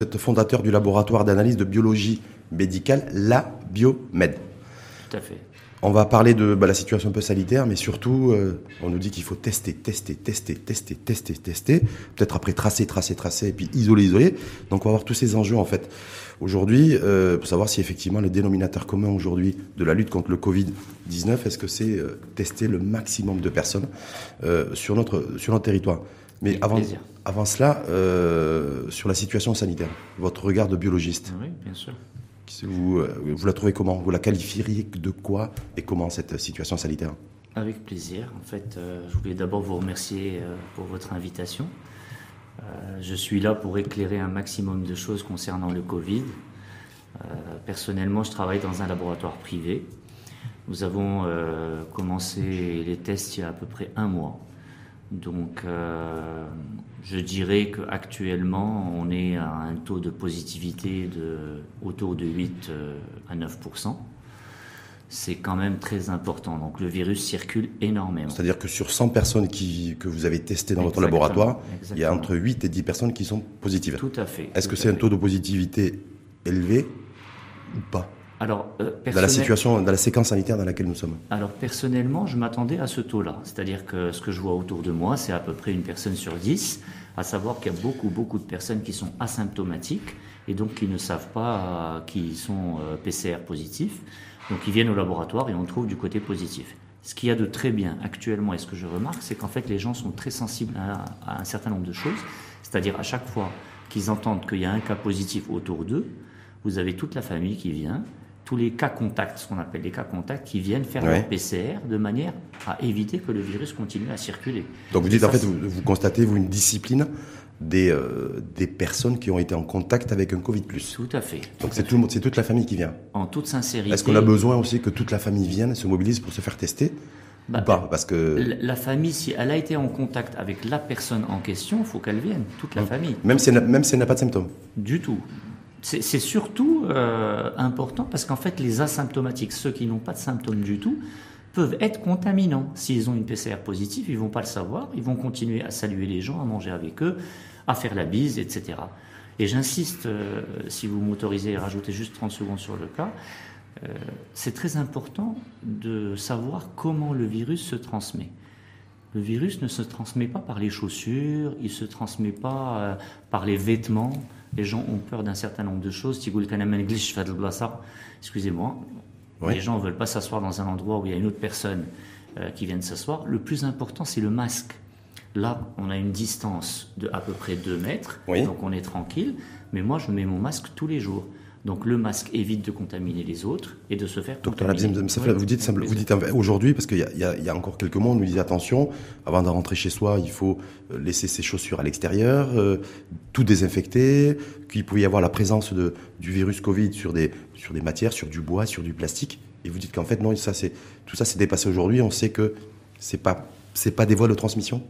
Vous êtes fondateur du laboratoire d'analyse de biologie médicale, la Biomed. Tout à fait. On va parler de bah, la situation un peu sanitaire, mais surtout, euh, on nous dit qu'il faut tester, tester, tester, tester, tester, tester. Peut-être après tracer, tracer, tracer, et puis isoler, isoler. Donc on va voir tous ces enjeux en fait. Aujourd'hui, euh, pour savoir si effectivement le dénominateur commun aujourd'hui de la lutte contre le Covid-19, est-ce que c'est euh, tester le maximum de personnes sur, notre, sur notre territoire mais avant, plaisir. avant cela, euh, sur la situation sanitaire, votre regard de biologiste, Oui, bien sûr. vous, euh, vous la trouvez comment? Vous la qualifieriez de quoi et comment cette situation sanitaire? Avec plaisir. En fait, euh, je voulais d'abord vous remercier euh, pour votre invitation. Je suis là pour éclairer un maximum de choses concernant le Covid. Personnellement, je travaille dans un laboratoire privé. Nous avons commencé les tests il y a à peu près un mois. Donc, euh, je dirais qu'actuellement, on est à un taux de positivité de autour de 8 euh, à 9% C'est quand même très important. Donc, le virus circule énormément. C'est-à-dire que sur 100 personnes qui, que vous avez testées dans votre Exactement, laboratoire, il y a entre 8 et 10 personnes qui sont positives. Tout à fait. Est-ce que c'est un taux de positivité élevé ou pas? Alors, euh, Dans la situation, dans la séquence sanitaire dans laquelle nous sommes Alors personnellement, je m'attendais à ce taux-là. C'est-à-dire que ce que je vois autour de moi, c'est à peu près une personne sur dix, à savoir qu'il y a beaucoup, beaucoup de personnes qui sont asymptomatiques et donc qui ne savent pas euh, qu'ils sont euh, PCR positifs. Donc ils viennent au laboratoire et on trouve du côté positif. Ce qu'il y a de très bien actuellement et ce que je remarque, c'est qu'en fait les gens sont très sensibles à, à un certain nombre de choses. C'est-à-dire à chaque fois qu'ils entendent qu'il y a un cas positif autour d'eux, vous avez toute la famille qui vient, tous les cas contacts, ce qu'on appelle les cas contacts, qui viennent faire Ouais. leur PCR de manière à éviter que le virus continue à circuler. Donc vous dites, ça, en fait, vous, vous constatez, vous, une discipline des, euh, des personnes qui ont été en contact avec un Covid+. Tout à fait. Donc c'est tout toute la famille qui vient. En toute sincérité. Est-ce qu'on a besoin aussi que toute la famille vienne et se mobilise pour se faire tester Bah, pas? Parce que La famille, si elle a été en contact avec la personne en question, il faut qu'elle vienne, toute la famille. même si elle n'a- même si elle n'a pas de symptômes. Du tout. C'est surtout euh, important parce qu'en fait, les asymptomatiques, ceux qui n'ont pas de symptômes du tout, peuvent être contaminants. S'ils ont une PCR positive, ils vont pas le savoir, ils vont continuer à saluer les gens, à manger avec eux, à faire la bise, etc. Et j'insiste, euh, si vous m'autorisez à rajouter juste 30 secondes sur le cas, euh, c'est très important de savoir comment le virus se transmet. Le virus ne se transmet pas par les chaussures, il se transmet pas par les vêtements les gens ont peur d'un certain nombre de choses. Excusez-moi. Les gens ne veulent pas s'asseoir dans un endroit où il y a une autre personne euh, qui vient de s'asseoir. Le plus important, c'est le masque. Là, on a une distance de à peu près 2 mètres, donc on est tranquille. Mais moi, je mets mon masque tous les jours. Donc le masque évite de contaminer les autres et de se faire Oui, vous dites, vous dites aujourd'hui, parce qu'il y, a- y y encore quelques mois, on nous disait attention, avant de rentrer chez soi, il faut euh, laisser ses chaussures à l'extérieur, euh, tout désinfecter, qu'il pouvait y avoir la présence de, du virus Covid sur des, sur des matières, sur du bois, sur du plastique. Et vous dites qu'en fait, non, ça, c'est, tout ça s'est dépassé aujourd'hui, on sait que c'est pas, c'est pas des voies de transmission?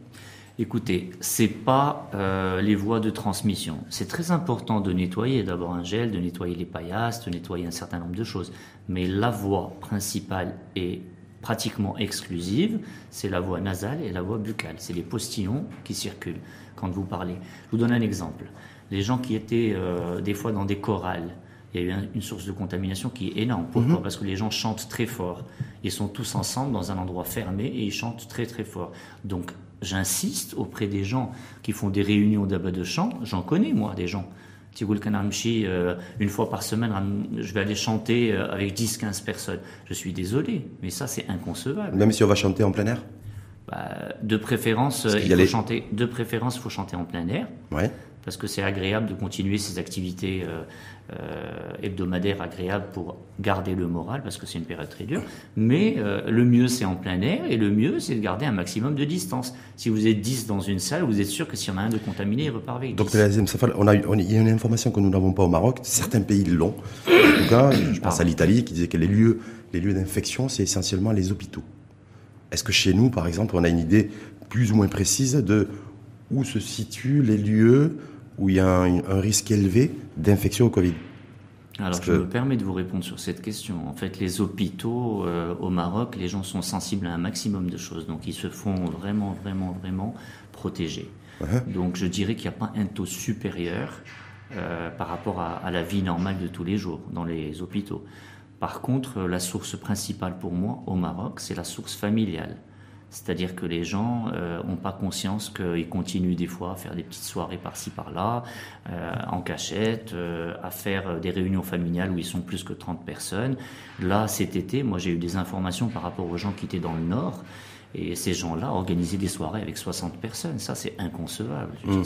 Écoutez, c'est pas euh, les voies de transmission. C'est très important de nettoyer d'abord un gel, de nettoyer les paillasses, de nettoyer un certain nombre de choses. Mais la voie principale et pratiquement exclusive, c'est la voie nasale et la voie buccale. C'est les postillons qui circulent quand vous parlez. Je vous donne un exemple. Les gens qui étaient euh, des fois dans des chorales, il y a eu un- une source de contamination qui est énorme. Pourquoi Parce que les gens chantent très fort. Ils sont tous ensemble dans un endroit fermé et ils chantent très très fort. Donc j'insiste auprès des gens qui font des réunions d'abat de chant. J'en connais, moi, des gens. Euh, une fois par semaine, je vais aller chanter euh, avec 10-15 personnes. Je suis désolé, mais ça, c'est inconcevable. Même si on va chanter en plein air? Bah, euh, de préférence, il, faut chanter. De préférence, faut chanter en plein air. Ouais parce que c'est agréable de continuer ces activités euh, euh, hebdomadaires agréables pour garder le moral, parce que c'est une période très dure. Mais euh, le mieux, c'est en plein air, et le mieux, c'est de garder un maximum de distance. Si vous êtes 10 dans une salle, vous êtes sûr que s'il y en a un de contaminé, il repart avec 10. Docteur Lazim Safal, on a, eu- on- il y a une information que nous n'avons pas au Maroc. Certains pays l'ont. En tout cas, je pense à l'Italie qui disait que les lieux, les lieux d'infection, c'est essentiellement les hôpitaux. Est-ce que chez nous, par exemple, on a une idée plus ou moins précise de où se situent les lieux où il y a un, un risque élevé d'infection au Covid Alors, je me permets de vous répondre sur cette question. En fait, les hôpitaux euh, au Maroc, les gens sont sensibles à un maximum de choses. Donc, ils se font vraiment, vraiment, vraiment protéger. Ouais. Donc, je dirais qu'il n'y a pas un taux supérieur euh, par rapport à, à, la vie normale de tous les jours dans les hôpitaux. Par contre, la source principale pour moi au Maroc, c'est la source familiale. C'est-à-dire que les gens n'ont euh, pas conscience qu'ils continuent des fois à faire des petites soirées par-ci par-là, euh, en cachette, euh, à faire des réunions familiales où ils sont plus que 30 personnes. Là, cet été, moi j'ai eu des informations par rapport aux gens qui étaient dans le Nord. Et ces gens-là organisaient des soirées avec 60 personnes. Ça, c'est inconcevable. Mmh.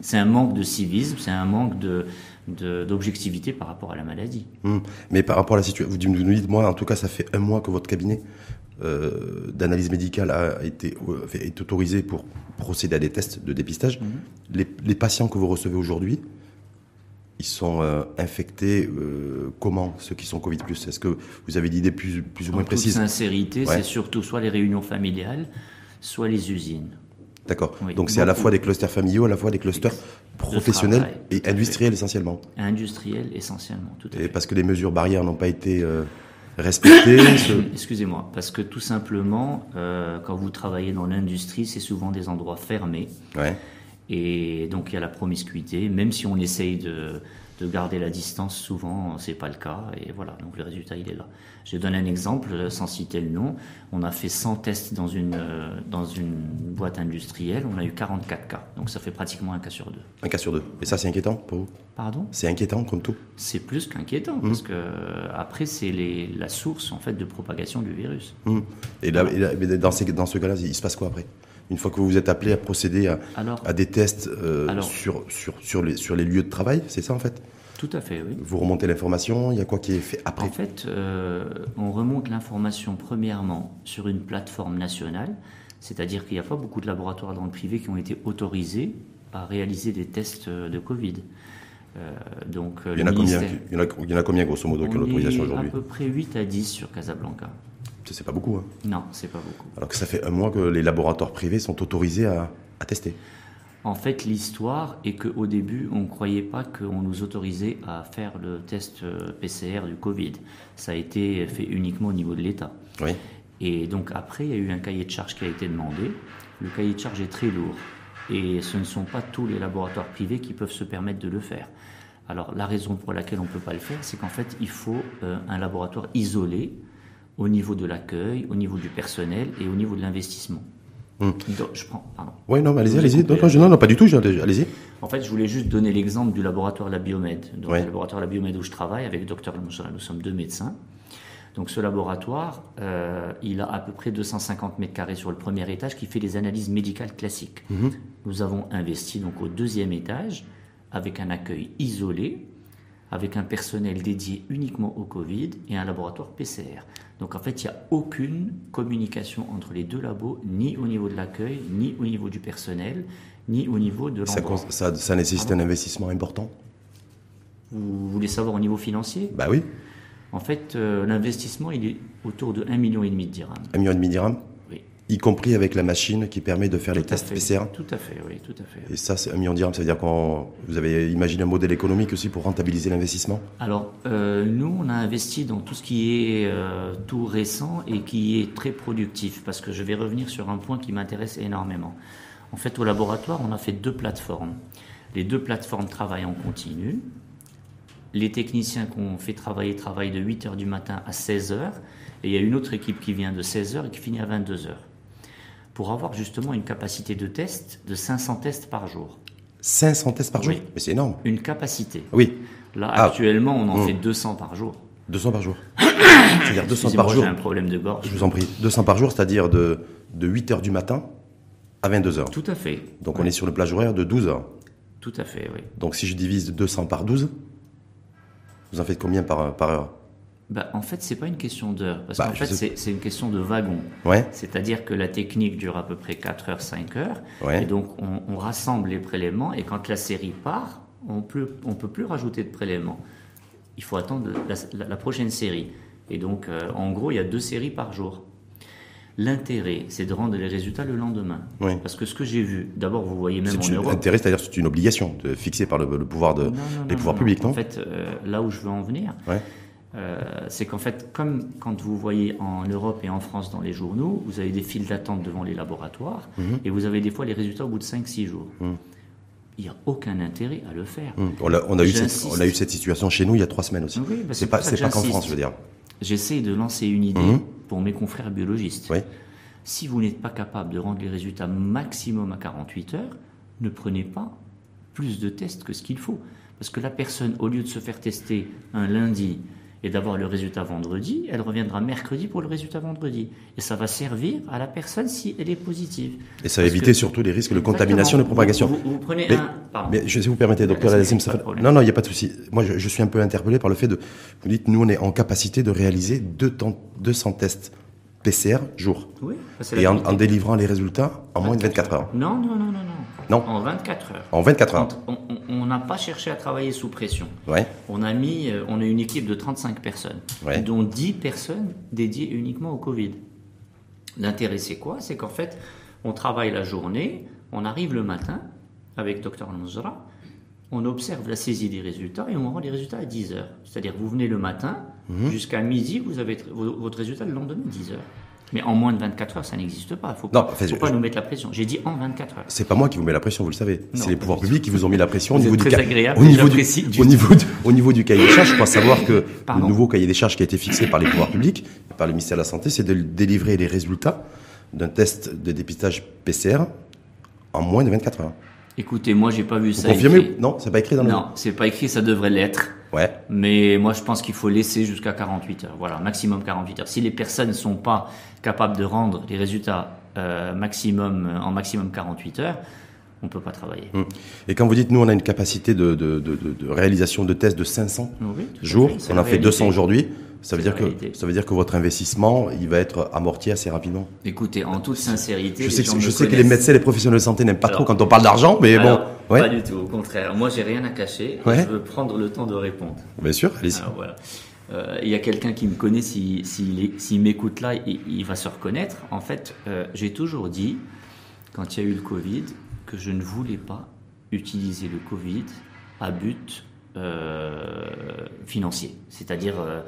C'est un manque de civisme, c'est un manque de, d'objectivité par rapport à la maladie. Mmh. Mais par rapport à la situation, vous nous dites, moi, en tout cas, ça fait un mois que votre cabinet euh, d'analyse médicale a été euh, est autorisé pour procéder à des tests de dépistage. Mhm. les, patients que vous recevez aujourd'hui, ils sont euh, infectés comment ceux qui sont Covid plus? Est-ce que vous avez des idées plus, plus ou moins précises? En sincérité, c'est surtout soit les réunions familiales, soit les usines. D'accord. Donc c'est à la fois des clusters familiaux, à la fois des clusters professionnels et industriels essentiellement. Industriels essentiellement, tout à fait. Et parce que les mesures barrières n'ont pas été respecter Excusez-moi, parce que tout simplement, euh, quand vous travaillez dans l'industrie, c'est souvent des endroits fermés. Ouais. Et donc il y a la promiscuité, même si on essaye de, de garder la distance, souvent c'est pas le cas. Et voilà, donc le résultat il est là. Je donne un exemple sans citer le nom. On a fait 100 tests dans une, euh, dans une boîte industrielle, on a eu 44 cas. Donc ça fait pratiquement un cas sur deux. Un cas sur deux. Et ça c'est inquiétant pour vous? Pardon? C'est inquiétant comme tout? C'est plus qu'inquiétant, mmh. parce que après c'est la source en fait de propagation du virus. Mmh. Et, là, dans, ces, dans ce cas-là, il se passe quoi après? Une fois que vous êtes appelé à procéder à, à des tests euh, sur, sur, sur, les, sur les lieux de travail, c'est ça en fait? Tout à fait, oui. Vous remontez l'information, il y a quoi qui est fait après En fait, euh, on remonte l'information premièrement sur une plateforme nationale, c'est-à-dire qu'il n'y a pas beaucoup de laboratoires dans le privé qui ont été autorisés à réaliser des tests de Covid. Euh, donc, il, y en a combien, il, y en a, combien, grosso modo, qui ont l'autorisation aujourd'hui À peu près 8 à 10 sur Casablanca. C'est pas beaucoup. Hein. Non, c'est pas beaucoup. Alors que ça fait un mois que les laboratoires privés sont autorisés à, à tester. En fait, l'histoire est qu'au début, on ne croyait pas qu'on nous autorisait à faire le test euh, PCR du Covid. Ça a été fait uniquement au niveau de l'État. Oui. Et donc après, il y a eu un cahier de charge qui a été demandé. Le cahier de charge est très lourd. Et ce ne sont pas tous les laboratoires privés qui peuvent se permettre de le faire. Alors la raison pour laquelle on ne peut pas le faire, c'est qu'en fait, il faut euh, un laboratoire isolé au niveau de l'accueil, au niveau du personnel et au niveau de l'investissement. Hmm. je prends, pardon. Oui, non, allez-y, allez-y. Non, non, pas du tout, allez-y. En fait, je voulais juste donner l'exemple du laboratoire La Biomède. Donc, le laboratoire La Biomède où je travaille avec le docteur nous sommes deux médecins. Donc, ce laboratoire, euh, il a à peu près 250 mètres carrés sur le premier étage qui fait des analyses médicales classiques. Mhm. Nous avons investi donc au deuxième étage avec un accueil isolé, avec un personnel dédié uniquement au Covid et un laboratoire PCR. Donc en fait, il n'y a aucune communication entre les deux labos, ni au niveau de l'accueil, ni au niveau du personnel, ni au niveau de l'endroit. Ça, ça, nécessite un investissement important Vous voulez savoir au niveau financier? Bah oui. En fait, euh, l'investissement, il est autour de 1,5 million de dirhams. 1,5 million de dirhams y compris avec la machine qui permet de faire les tests PCR. Tout à fait, oui, tout à fait. Et ça, c'est un million de dirhams, ça veut dire qu'on vous avez imaginé un modèle économique aussi pour rentabiliser l'investissement? Alors, euh, nous, on a investi dans tout ce qui est euh, tout récent et qui est très productif, parce que je vais revenir sur un point qui m'intéresse énormément. En fait, au laboratoire, on a fait deux plateformes. Les deux plateformes travaillent en continu. Les techniciens qu'on fait travailler travaillent de 8h du matin à 16h. Et il y a une autre équipe qui vient de 16h et qui finit à 22h pour avoir justement une capacité de test de 500 tests par jour. 500 tests par jour Mais c'est énorme. Une capacité. Oui. Là, ah. actuellement, on en mmh. fait 200 par jour. 200 par jour C'est-à-dire 200 par jour. J'ai un problème de gorge. Je vous en prie. 200 par jour, c'est-à-dire de, de 8 h du matin à 22 h Tout à fait. Donc on est sur le plage horaire de 12 heures. Tout à fait, oui. Donc si je divise 200 par 12, vous en faites combien par, par heure? Bah, en fait, c'est pas une question d'heure, parce bah, qu'en fait, c'est une question de wagon. Ouais. C'est-à-dire que la technique dure à peu près 4 heures, 5 heures, ouais. et donc on, rassemble les prélèvements, et quand la série part, on peut, on peut plus rajouter de prélèvements. Il faut attendre la, prochaine série. Et donc, euh, en gros, il y a deux séries par jour. L'intérêt, c'est de rendre les résultats le lendemain. Oui. Parce que ce que j'ai vu, d'abord, vous voyez même en une, Europe. L'intérêt, c'est-à-dire c'est une obligation de, fixée par le, pouvoir de, les pouvoirs publics, non En fait, euh, là où je veux en venir, ouais. Euh, c'est qu'en fait, comme quand vous voyez en Europe et en France dans les journaux, vous avez des files d'attente devant les laboratoires mhm. et vous avez des fois les résultats au bout de 5-6 jours. Mhm. il n'y a aucun intérêt à le faire. Hum, On, a, on a eu cette, on a eu cette situation chez nous il y a trois semaines aussi. Oui, bah, c'est pas, pas qu'en. France, je veux dire. J'essaie de lancer une idée Mhm. pour mes confrères biologistes. Oui. Si vous n'êtes pas capable de rendre les résultats maximum à 48 heures, ne prenez pas plus de tests que ce qu'il faut. Parce que la personne, au lieu de se faire tester un lundi et d'avoir le résultat vendredi, elle reviendra mercredi pour le résultat vendredi. Et ça va servir à la personne si elle est positive. Et ça va éviter que- surtout les risques de contamination et de propagation. Vous, vous prenez Mais- un. Pardon. Mais je, si vous permettez, docteur problème. Non, non, il n'y a pas de souci. Moi, je, je suis un peu interpellé par le fait de. Vous dites, nous, on est en capacité de réaliser deux temps- 200 tests PCR jour. Oui, Et en, délivrant les résultats en moins de 24 heures. Non, non, non, non, non. Non. En 24 heures. En 24 heures. On- n'a pas cherché à travailler sous pression. Ouais. On a mis, euh, on a une équipe de 35 personnes, Ouais. dont 10 personnes dédiées uniquement au Covid. L'intérêt, c'est quoi? C'est qu'en fait, on travaille la journée, on arrive le matin avec Dr Nozra, on observe la saisie des résultats et on rend les résultats à 10 heures. C'est-à-dire vous venez le matin, Mhm. jusqu'à midi, vous avez tr- vo- votre résultat le lendemain, 10 heures. Mais en moins de 24 heures, ça n'existe pas. Il ne faut, pas- enfin, faut je- pas je- nous mettre la pression. J'ai dit en 24 heures. C'est pas moi qui vous mets la pression, vous le savez. C'est les pouvoirs publics qui vous ont mis la pression au niveau du très ca- agréable, au niveau du, au niveau du, au niveau du cahier des charges. Je crois savoir que Pardon le nouveau cahier des charges qui a été fixé par les pouvoirs publics, par le ministère de la Santé, c'est de délivrer les résultats d'un test de dépistage PCR en moins de 24 heures. Écoutez, moi, j'ai pas vu Vous ça. confirmez écrit. Non, c'est pas écrit dans le. Non, c'est pas écrit, ça devrait l'être. Ouais. Mais moi, je pense qu'il faut laisser jusqu'à 48 heures. Voilà, maximum 48 heures. Si les personnes ne sont pas capables de rendre les résultats euh, maximum, en maximum 48 heures, on ne peut pas travailler. Hum. Et quand vous dites, nous, on a une capacité de, de, de, réalisation de tests de 500 Oui, jours, on en fait 200 réalité. aujourd'hui, ça veut dire que ça veut dire que votre investissement, il va être amorti assez rapidement. Écoutez, en toute sincérité, Je sais, que, je me sais que les médecins les professionnels de santé n'aiment pas trop quand on parle d'argent, mais Alors, bon, ouais, Pas du tout, au contraire. Moi, j'ai rien à cacher. Ouais. Je veux prendre le temps de répondre. bien sûr, allez-y. Voilà. Euh, Il y a quelqu'un qui me connaît, s'il s'il est- s'il m'écoute là, il, il va se reconnaître. En fait, euh, j'ai toujours dit, quand il y a eu le Covid, que je ne voulais pas utiliser le Covid à but financier. C'est-à-dire, euh,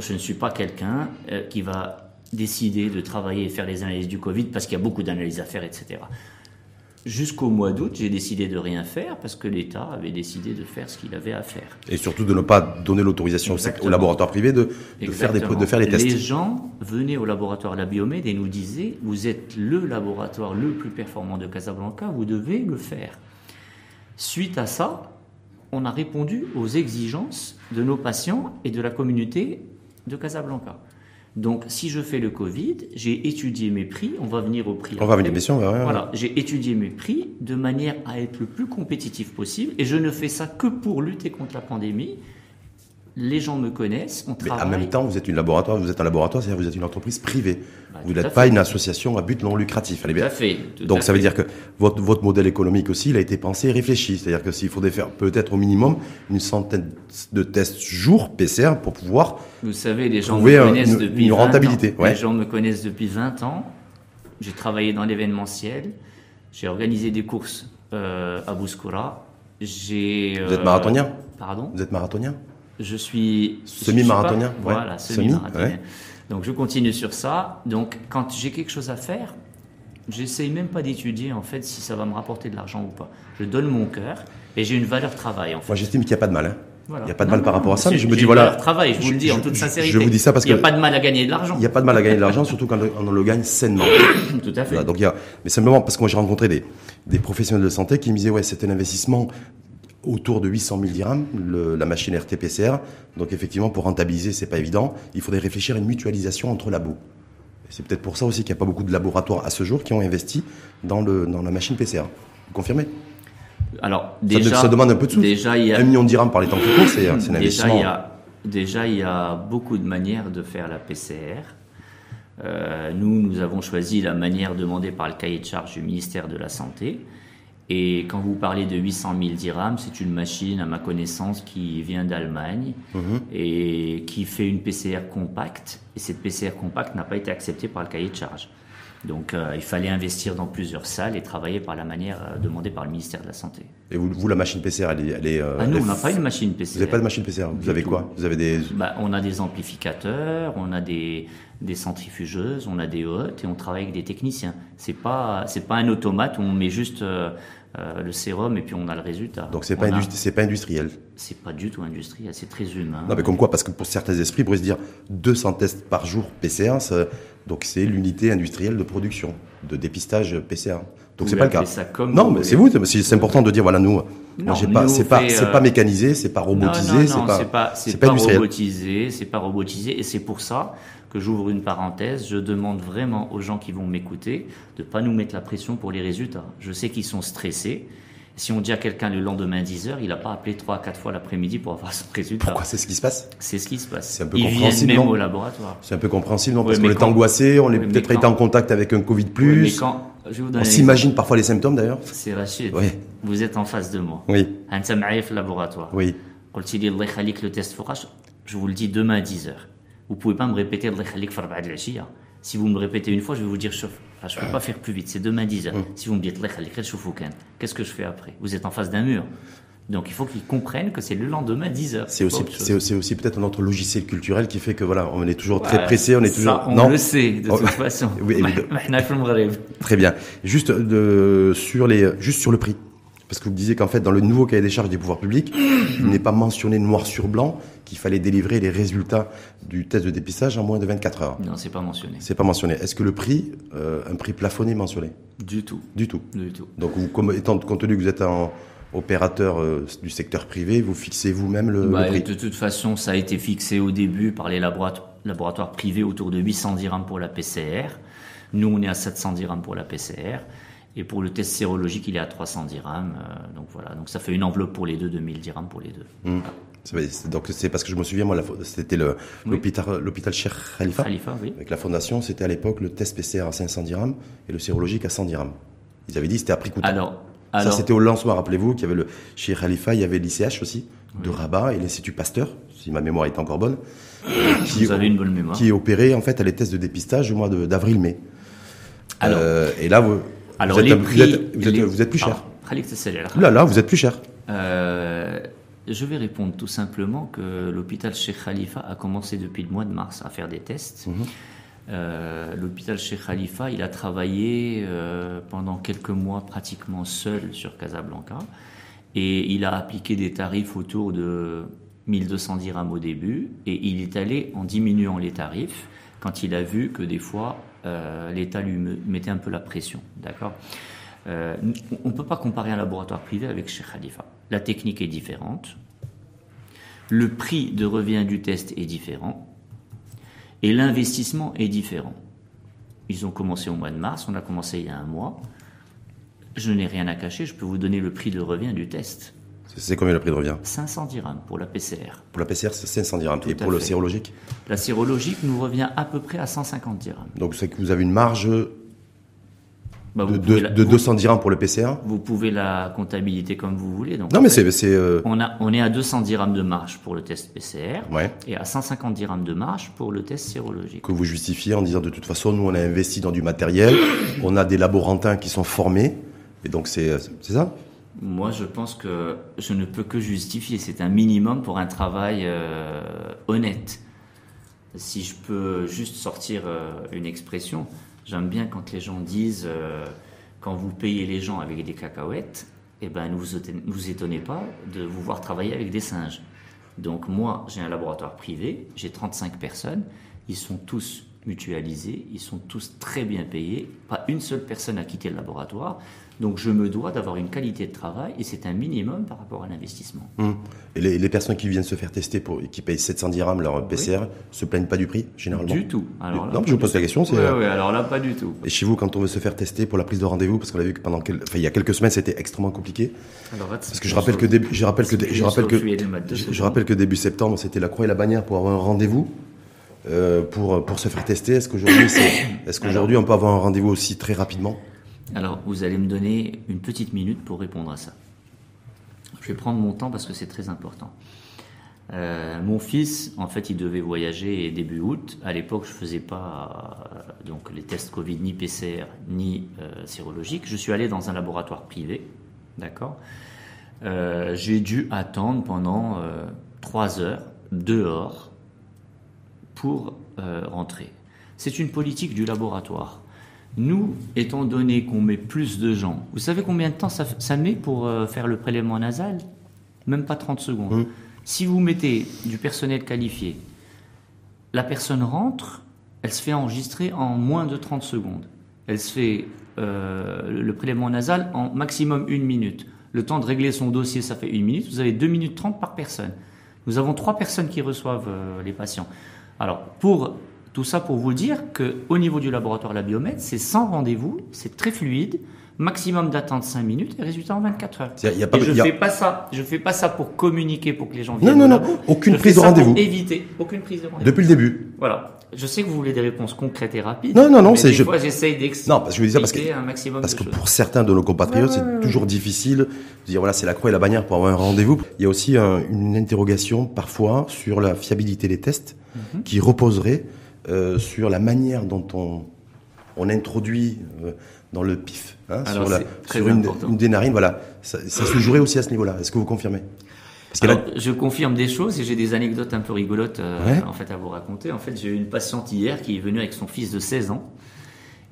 je ne suis pas quelqu'un euh, qui va décider de travailler et faire les analyses du Covid parce qu'il y a beaucoup d'analyses à faire, etc. Jusqu'au mois d'août, j'ai décidé de rien faire parce que l'État avait décidé de faire ce qu'il avait à faire. Et surtout de ne pas donner l'autorisation au laboratoire privé de, de faire, des, Exactement. de faire les tests. Les gens venaient au laboratoire La Biomède et nous disaient Vous êtes le laboratoire le plus performant de Casablanca, vous devez le faire. Suite à ça, on a répondu aux exigences de nos patients et de la communauté de Casablanca. Donc, si je fais le Covid, j'ai étudié mes prix, on va venir au prix. On va venir, bien sûr, on va- Voilà, j'ai étudié mes prix de manière à être le plus compétitif possible et je ne fais ça que pour lutter contre la pandémie. Les gens me connaissent, on Mais en travaille. même temps, vous êtes une laboratoire, vous êtes un laboratoire, c'est-à-dire vous êtes une entreprise privée. Bah, vous tout n'êtes pas une association à but non lucratif. Allez Tout bien. à fait. tout Donc à ça veut dire que votre, votre modèle économique aussi, il a été pensé et réfléchi. C'est-à-dire que s'il faudrait faire peut-être au minimum une centaine de tests jour PCR pour pouvoir Vous savez, les gens me connaissent une- depuis une 20 rentabilité, ans. ouais. Les gens me connaissent depuis 20 ans. J'ai travaillé dans l'événementiel. J'ai organisé des courses euh, à Bouskoura. J'ai. Vous êtes euh, marathonien? Pardon? Vous êtes marathonien? Je suis. Semi-marathonien, ouais. Voilà, Semi, semi-marathonien. ouais. Donc je continue sur ça. Donc quand j'ai quelque chose à faire, j'essaye même pas d'étudier en fait si ça va me rapporter de l'argent ou pas. Je donne mon cœur et j'ai une valeur travail en fait. Moi j'estime qu'il n'y a pas de mal. hein. Voilà. Il n'y a pas de Non, mal par rapport à ça, mais je me dis voilà. travail, je vous le dis en toute sincérité. Je vous dis ça parce Il n'y a pas de mal à gagner de l'argent. il n'y a pas de mal à gagner de l'argent, surtout quand on le gagne sainement. Tout à fait. Voilà, donc il y a, mais simplement parce que moi j'ai rencontré des, des professionnels de santé qui me disaient ouais c'est un investissement autour de 800 000 dirhams le- la machine RT-PCR. Donc effectivement pour rentabiliser c'est pas évident. Il faudrait réfléchir à une mutualisation entre labos. C'est peut-être pour ça aussi qu'il n'y a pas beaucoup de laboratoires à ce jour qui ont investi dans, le, dans la machine PCR. Vous confirmez? Alors déjà, ça demande un peu de sous. Déjà, il y a Un million de dirhams par les temps qui courent, c'est un déjà, investissement. il y a, déjà, il y a beaucoup de manières de faire la PCR. Euh, nous, nous avons choisi la manière demandée par le cahier de charge du ministère de la Santé. Et quand vous parlez de 800 000 dirhams, c'est une machine, à ma connaissance, qui vient d'Allemagne Mhm. et qui fait une PCR compacte. Et cette PCR compacte n'a pas été acceptée par le cahier de charge. Donc, euh, il fallait investir dans plusieurs salles et travailler par la manière euh, demandée par le ministère de la Santé. Et vous, vous, la machine PCR, elle est. Elle est euh, Ah, nous, on n'a pas une machine PCR. Vous n'avez pas de machine PCR Vous avez tout. quoi Vous avez des. Bah, on a des amplificateurs, on a des, des centrifugeuses, on a des hottes et on travaille avec des techniciens. C'est pas c'est pas un automate où on met juste euh, euh, le sérum et puis on a le résultat. Donc c'est pas, a- industri- c'est pas industriel. C'est pas du tout industriel, c'est très humain. Non, mais comme quoi Parce que pour certains esprits, pour se dire 200 tests par jour PCR, ça- donc c'est l'unité industrielle de production, de dépistage PCR. Donc c'est pas le cas. ça comme non, mais c'est vous, c'est important de dire voilà, nous, Non, j'ai pas, c'est pas, c'est pas mécanisé, c'est pas robotisé, c'est pas, c'est pas, c'est pas, robotisé, c'est pas robotisé, et c'est pour ça que j'ouvre une parenthèse. Je demande vraiment aux gens qui vont m'écouter de pas nous mettre la pression pour les résultats. Je sais qu'ils sont stressés. Si on dit à quelqu'un le lendemain 10h, il n'a pas appelé 3 à 4 fois l'après-midi pour avoir son résultat. Pourquoi c'est ce qui se passe? C'est ce qui se passe. C'est un peu Ils compréhensible. Même au laboratoire. C'est un peu compréhensible, non? Parce qu'on est angoissé, on est peut-être été en contact avec un Covid. Plus. Mais quand, je vous donne on s'imagine parfois les symptômes d'ailleurs. C'est Rachid. Oui. Vous êtes en face de moi. Oui. Hansam Aïf laboratoire. Oui. Quand il dit le test fourrage, je vous le dis demain à 10h. Vous ne pouvez pas me répéter Allah khalik farba Si vous me répétez une fois, je vais vous dire chauffe. Je ne peux pas faire plus vite, c'est demain 10h. Si vous me dites, qu'est-ce que je fais après? Vous êtes en face d'un mur. Donc il faut qu'ils comprennent que c'est le lendemain 10h. C'est aussi, peut-être notre logiciel culturel qui fait que voilà, on est toujours très pressé, on est toujours. On le sait de oh. toute façon. Très bien. Juste euh, sur les, juste sur le prix. Parce que vous disiez qu'en fait, dans le nouveau cahier des charges des pouvoirs publics, il n'est pas mentionné noir sur blanc qu'il fallait délivrer les résultats du test de dépistage en moins de 24 heures. non c'est pas mentionné C'est pas mentionné. Est-ce que le prix, euh, un prix plafonné mentionné? Du tout Du tout. du tout Donc, vous, comme, étant compte tenu que vous êtes un opérateur euh, du secteur privé, vous fixez vous-même le, Bah, le prix? de toute façon, ça a été fixé au début par les laboratoires, laboratoires privés autour de 800 dirhams pour la PCR. Nous, on est à 700 dirhams pour la PCR. Et pour le test sérologique, il est à 300 dirhams. euh, donc voilà, donc ça fait une enveloppe pour les deux, 2000 dirhams pour les deux. C'est- Donc, c'est parce que je me souviens, moi, c'était le- Oui. l'hôpital, l'hôpital Cheikh Khalifa. Khalifa, oui. Avec la fondation, c'était à l'époque le test PCR à 500 dirhams et le sérologique à 100 dirhams. Ils avaient dit c'était à prix coûtant. Alors, Ça, c'était au lancement, rappelez-vous, qu'il y avait le, chez Khalifa, il y avait l'ICH aussi, de Rabat, et l'Institut Pasteur, si ma mémoire est encore bonne, qui, vous avez une bonne mémoire. qui opérait, en fait, à les tests de dépistage au mois d'avril-mai. Alors- Euh, et là, vous, Alors, vous, êtes, les vous prix, êtes- vous êtes- les- vous êtes plus cher. Ah. Ouh là là, vous êtes plus cher. Euh, je vais répondre tout simplement que l'hôpital Sheikh Khalifa a commencé depuis le mois de mars à faire des tests. Euh, l'hôpital Sheikh Khalifa, il a travaillé euh, pendant quelques mois pratiquement seul sur Casablanca et il a appliqué des tarifs autour de 1200 dirhams au début et il est allé en diminuant les tarifs quand il a vu que des fois euh, l'État lui me- mettait un peu la pression. D'accord Euh, On ne peut pas comparer un laboratoire privé avec Sheikh Khalifa. La technique est différente. Le prix de revient du test est différent. Et l'investissement est différent. Ils ont commencé au mois de mars, on a commencé il y a un mois. Je n'ai rien à cacher, je peux vous donner le prix de revient du test. C'est- combien le prix de revient 500 dirhams pour la PCR. Pour la PCR, c'est 500 dirhams. Tout et pour le sérologique La sérologique nous revient à peu près à 150 dirhams. Donc, c'est que vous avez une marge Bah, de, de- pouvez la, de vous- 200 dirhams pour le PCR. vous pouvez la comptabilité comme vous voulez. Donc Non, mais c'est. euh, on, a, on est à 200 dirhams de marge pour le test PCR Ouais. et à 150 dirhams de marge pour le test sérologique. que vous justifiez en disant de toute façon, nous, on a investi dans du matériel, on a des laborantins qui sont formés, et donc c'est c'est ça? Moi, je pense que je ne peux que justifier. C'est un minimum pour un travail euh, honnête. Si je peux juste sortir euh, une expression, j'aime bien quand les gens disent euh, quand vous payez les gens avec des cacahuètes, eh ben, ne vous, vous étonnez pas de vous voir travailler avec des singes. Donc moi, j'ai un laboratoire privé, j'ai 35 personnes, ils sont tous mutualisés, ils sont tous très bien payés, pas une seule personne a quitté le laboratoire, donc je me dois d'avoir une qualité de travail et c'est un minimum par rapport à l'investissement. Hum. Et les, les personnes qui viennent se faire tester pour, et qui payent 700 dirhams leur PCR se plaignent pas du prix, généralement? Du tout. Alors là, Non, mais je vous pose la question. Ouais, euh, alors là, pas du tout. Et chez vous, quand on veut se faire tester pour la prise de rendez-vous, parce qu'on a vu que pendant quel- enfin, il y a quelques semaines, c'était extrêmement compliqué. Parce que je rappelle que début, je rappelle que, je rappelle que, je, je rappelle que début septembre, c'était la croix et la bannière pour avoir un rendez-vous, euh, pour, pour se faire tester. Est-ce qu'aujourd'hui, est-ce qu'aujourd'hui, on peut avoir un rendez-vous aussi très rapidement? Alors, vous allez me donner une petite minute pour répondre à ça. Je vais prendre mon temps parce que c'est très important. Euh, mon fils, en fait, il devait voyager début août. À l'époque, je faisais pas euh, donc les tests Covid ni PCR ni euh, sérologique. Je suis allé dans un laboratoire privé, d'accord? Euh, J'ai dû attendre pendant trois heures dehors pour rentrer. C'est une politique du laboratoire. Nous, étant donné qu'on met plus de gens, vous savez combien de temps ça, ça met pour euh, faire le prélèvement nasal? Même pas 30 secondes. Mmh. Si vous mettez du personnel qualifié, la personne rentre, elle se fait enregistrer en moins de 30 secondes. Elle se fait euh, le prélèvement nasal en maximum une minute. Le temps de régler son dossier, ça fait une minute. Vous avez 2 minutes 30 par personne. Nous avons trois personnes qui reçoivent euh, les patients. Alors, pour tout ça pour vous dire qu'au niveau du laboratoire La Biomètre, c'est sans rendez-vous, c'est très fluide, maximum d'attente 5 minutes et résultat en 24 heures. Y a- y a pas- et je a- fais pas ça, je fais pas ça pour communiquer, pour que les gens Non, viennent. non, non, labo. aucune Je prise de rendez-vous. Éviter, aucune prise de rendez-vous. Depuis le début. Voilà. Je sais que vous voulez des réponses concrètes et rapides. Non, non, non, c'est- je- fois j'essaye d'expliquer Non, parce que je veux dire, parce que- un maximum Parce que choses. pour certains de nos compatriotes, Ouais, ouais, c'est toujours difficile de dire voilà, c'est la croix et la bannière pour avoir un rendez-vous. Il y a aussi un- une interrogation parfois sur la fiabilité des tests Mhm. qui reposerait euh, sur la manière dont on, on introduit euh, dans le pif, hein, Alors, sur, la, une, des narines. Voilà, ça, ça se jouerait aussi à ce niveau-là. Est-ce que vous confirmez? Parce que là, Alors, je confirme des choses et j'ai des anecdotes un peu rigolotes euh, Ouais. en fait à vous raconter. En fait, j'ai eu une patiente hier qui est venue avec son fils de 16 ans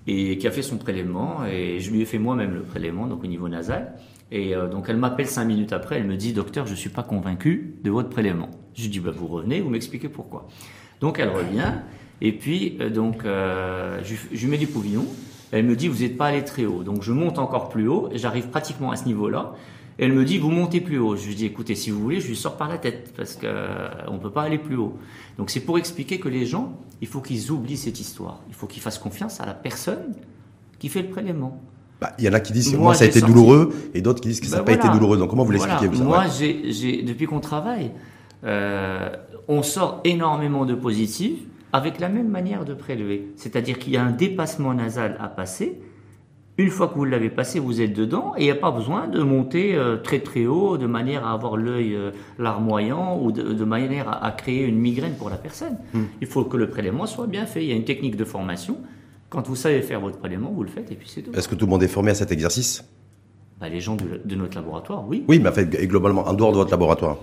et qui a fait son prélèvement et je lui ai fait moi-même le prélèvement donc au niveau nasal et euh, donc elle m'appelle cinq minutes après, elle me dit docteur, je suis pas convaincu de votre prélèvement. Je lui dis bah vous revenez, vous m'expliquez pourquoi. Donc elle revient et puis euh, donc euh, je, je mets du pouvillon. Elle me dit vous n'êtes pas allé très haut, donc je monte encore plus haut et j'arrive pratiquement à ce niveau-là. Elle me dit vous montez plus haut. Je lui dis écoutez si vous voulez je lui sors par la tête parce que euh, on peut pas aller plus haut. Donc c'est pour expliquer que les gens il faut qu'ils oublient cette histoire. Il faut qu'ils fassent confiance à la personne qui fait le prélèvement. bah, il y en a qui disent Moi, moi, ça a été sorti- douloureux et d'autres qui disent que ça n'a Ben pas voilà. été douloureux. Donc comment vous Voilà. l'expliquez ça Moi, Ouais. depuis qu'on travaille, euh, on sort énormément de positifs avec la même manière de prélever. C'est-à-dire qu'il y a un dépassement nasal à passer. Une fois que vous l'avez passé, vous êtes dedans et il n'y a pas besoin de monter euh, très très haut de manière à avoir l'œil euh, larmoyant ou de, de manière à, à créer une migraine pour la personne. Hmm. Il faut que le prélèvement soit bien fait. Il y a une technique de formation. Quand vous savez faire votre prélèvement, vous le faites et puis c'est tout. Est-ce que tout le monde est formé à cet exercice? Bah, les gens de, de notre laboratoire, oui. Oui, mais en fait, globalement, en dehors de votre laboratoire.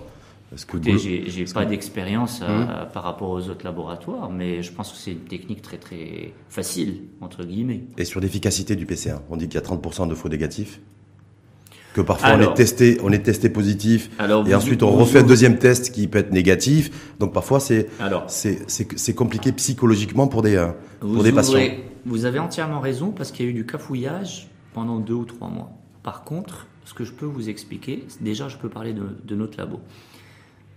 Est-ce que Écoutez, j'ai, pas d'expérience euh, Hum. par rapport aux autres laboratoires, mais je pense que c'est une technique très très facile entre guillemets. Et sur l'efficacité du PCR, on dit qu'il y a 30% de faux négatifs. Que parfois on est testé, on est testé positif, Alors, et ensuite on refait un deuxième test qui peut être négatif. Donc parfois c'est c'est compliqué psychologiquement pour des euh, vous, pour des patients. ouvrez- vous avez entièrement raison parce qu'il y a eu du cafouillage pendant deux ou trois mois. Par contre, ce que je peux vous expliquer, déjà je peux parler de, de notre labo.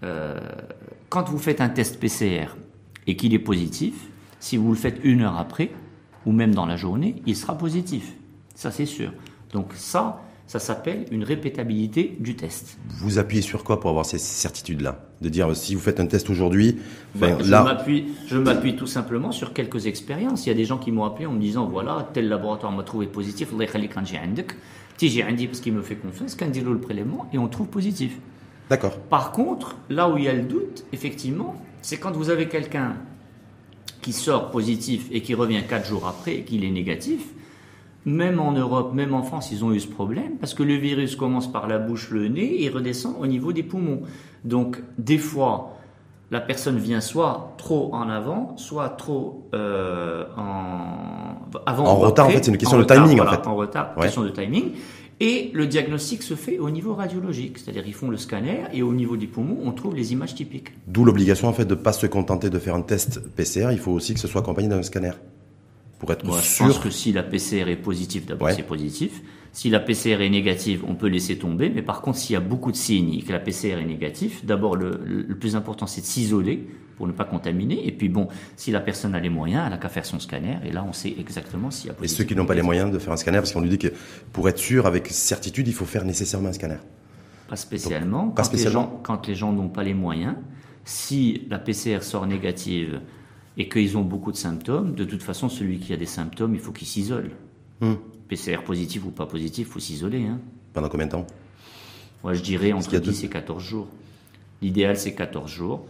Euh, quand vous faites un test PCR et qu'il est positif, si vous le faites une heure après, ou même dans la journée, il sera positif. Ça, c'est sûr. Donc ça, ça s'appelle une répétabilité du test. Vous appuyez sur quoi pour avoir ces certitudes-là? De dire, si vous faites un test aujourd'hui, bah, là... Je m'appuie tout simplement sur quelques expériences. Il y a des gens qui m'ont appelé en me disant, voilà, tel laboratoire m'a trouvé positif, Allah quand j'ai un parce qu'il me fait confiance, quand il le prélèvement, et on trouve positif d'accord. Par contre, là où il y a le doute, effectivement, c'est quand vous avez quelqu'un qui sort positif et qui revient quatre jours après et qu'il est négatif. Même en Europe, même en France, ils ont eu ce problème parce que le virus commence par la bouche, le nez et redescend au niveau des poumons. Donc, des fois, la personne vient soit trop en avant, soit trop euh, en avant. En retard, en fait, c'est une question de retard, timing, en fait. En retard, Ouais. question de timing. Et le diagnostic se fait au niveau radiologique, c'est-à-dire ils font le scanner et au niveau des poumons, on trouve les images typiques. D'où l'obligation en fait de pas se contenter de faire un test PCR. Il faut aussi que ce soit accompagné d'un scanner pour être Moi, je sûr. pense que si la PCR est positive, d'abord Ouais. c'est positif. Si la PCR est négative, on peut laisser tomber. Mais par contre, s'il y a beaucoup de signes et que la PCR est négative, d'abord le, le plus important c'est de s'isoler pour ne pas contaminer. Et puis bon, si la personne a les moyens, elle a qu'à faire son scanner et là on sait exactement s'il y a Et ceux qui n'ont pas les moyens de faire un scanner, parce qu'on lui dit que pour être sûr avec certitude, il faut faire nécessairement un scanner. Pas spécialement. pas quand, Les spécialement. gens, quand les gens n'ont pas les moyens, si la PCR sort négative et qu'ils ont beaucoup de symptômes, de toute façon, celui qui a des symptômes, il faut qu'il s'isole. Hmm. PCR positif ou pas positif, il faut s'isoler. Hein. Pendant combien de temps? Moi, je dirais entre y a deux- 10 et 14 jours. L'idéal, c'est 14 jours.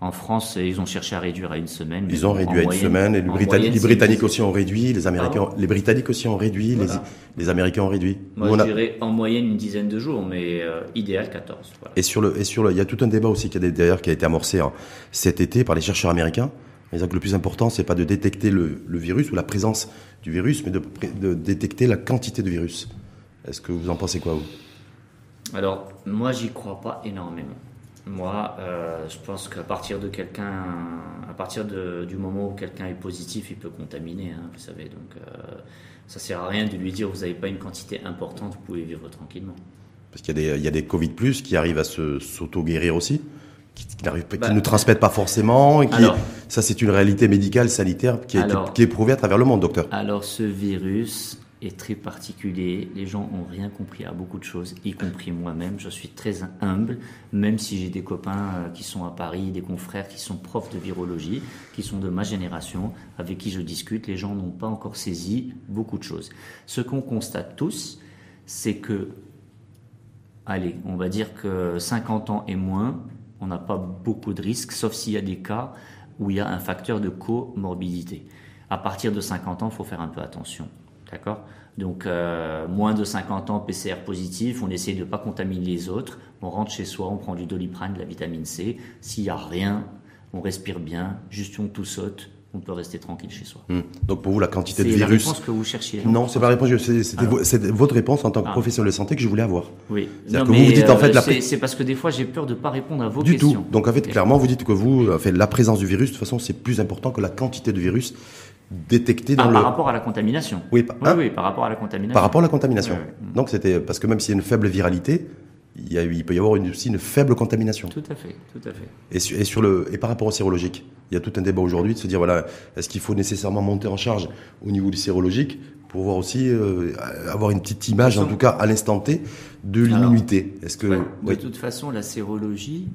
En France, ils ont cherché à réduire à une semaine. Ils ont réduit à une semaine, et les, Britanniques, moyenne, les c'est Britanniques 10. aussi ont réduit, les Américains, les Britanniques aussi ont réduit, Voilà. les, les Américains ont réduit. Moi, Nous, je a- dirais en moyenne une dizaine de jours, mais euh, idéal 14. voilà. Et sur le, et sur le, il y a tout un débat aussi qui a, qui a été amorcé hein, cet été par les chercheurs américains C'est-à-dire que le plus important, c'est pas de détecter le, le, virus ou la présence du virus, mais de, de détecter la quantité de virus. Est-ce que vous en pensez quoi, vous? Alors, moi, j'y crois pas énormément. Moi, euh, je pense qu'à partir de quelqu'un, à partir de, du moment où quelqu'un est positif, il peut contaminer, hein, vous savez. Donc, euh, ça sert à rien de lui dire vous n'avez pas une quantité importante, vous pouvez vivre tranquillement. Parce qu'il y a des, il y a des Covid plus qui arrivent à se s'auto-guérir aussi, qui, qui, bah, ne transmettent pas forcément. Et qui, alors, ça, c'est une réalité médicale, sanitaire qui, a alors, été, qui est prouvée à travers le monde, docteur. Alors, ce virus, est très particulier. Les gens ont rien compris à beaucoup de choses, y compris moi-même. Je suis très humble, même si j'ai des copains euh, qui sont à Paris, des confrères qui sont profs de virologie, qui sont de ma génération, avec qui je discute. Les gens n'ont pas encore saisi beaucoup de choses. Ce qu'on constate tous, c'est que, allez, on va dire que 50 ans et moins, on n'a pas beaucoup de risques, sauf s'il y a des cas où il y a un facteur de comorbidité. À partir de 50 ans, il faut faire un peu attention. D'accord? Donc, euh, moins de 50 ans, PCR positif, on essaie de ne pas contaminer les autres, on rentre chez soi, on prend du doliprane, de la vitamine C. S'il n'y a rien, on respire bien, juste on tout saute, on peut rester tranquille chez soi. Hum. Donc pour vous, la quantité de C'est virus. la réponse que vous cherchiez. Non, c'est pas la réponse. C'était votre réponse en tant que Ah. professionnel de santé que je voulais avoir. Oui. Non, que vous vous dites en euh, fait la c'est- C'est parce que des fois j'ai peur de ne pas répondre à vos du questions. tout. Donc en fait, clairement, vous dites que vous, en fait, la présence du virus, de toute façon, c'est plus important que la quantité de virus détecté dans Ah, le. Par rapport à la contamination. Oui, par- oui, hein oui, par rapport à la contamination. Par rapport à la contamination. Donc c'était parce que même s'il y a une faible viralité, il, y a, il peut y avoir une- aussi une faible contamination. Tout à fait, tout à fait. Et sur, et sur le et par rapport au sérologique, il y a tout un débat aujourd'hui de se dire voilà, est-ce qu'il faut nécessairement monter en charge au niveau du sérologique pour voir aussi euh, avoir une petite image, en tout cas à l'instant T, de l'immunité. Est-ce que Ouais. De toute façon, la sérologie,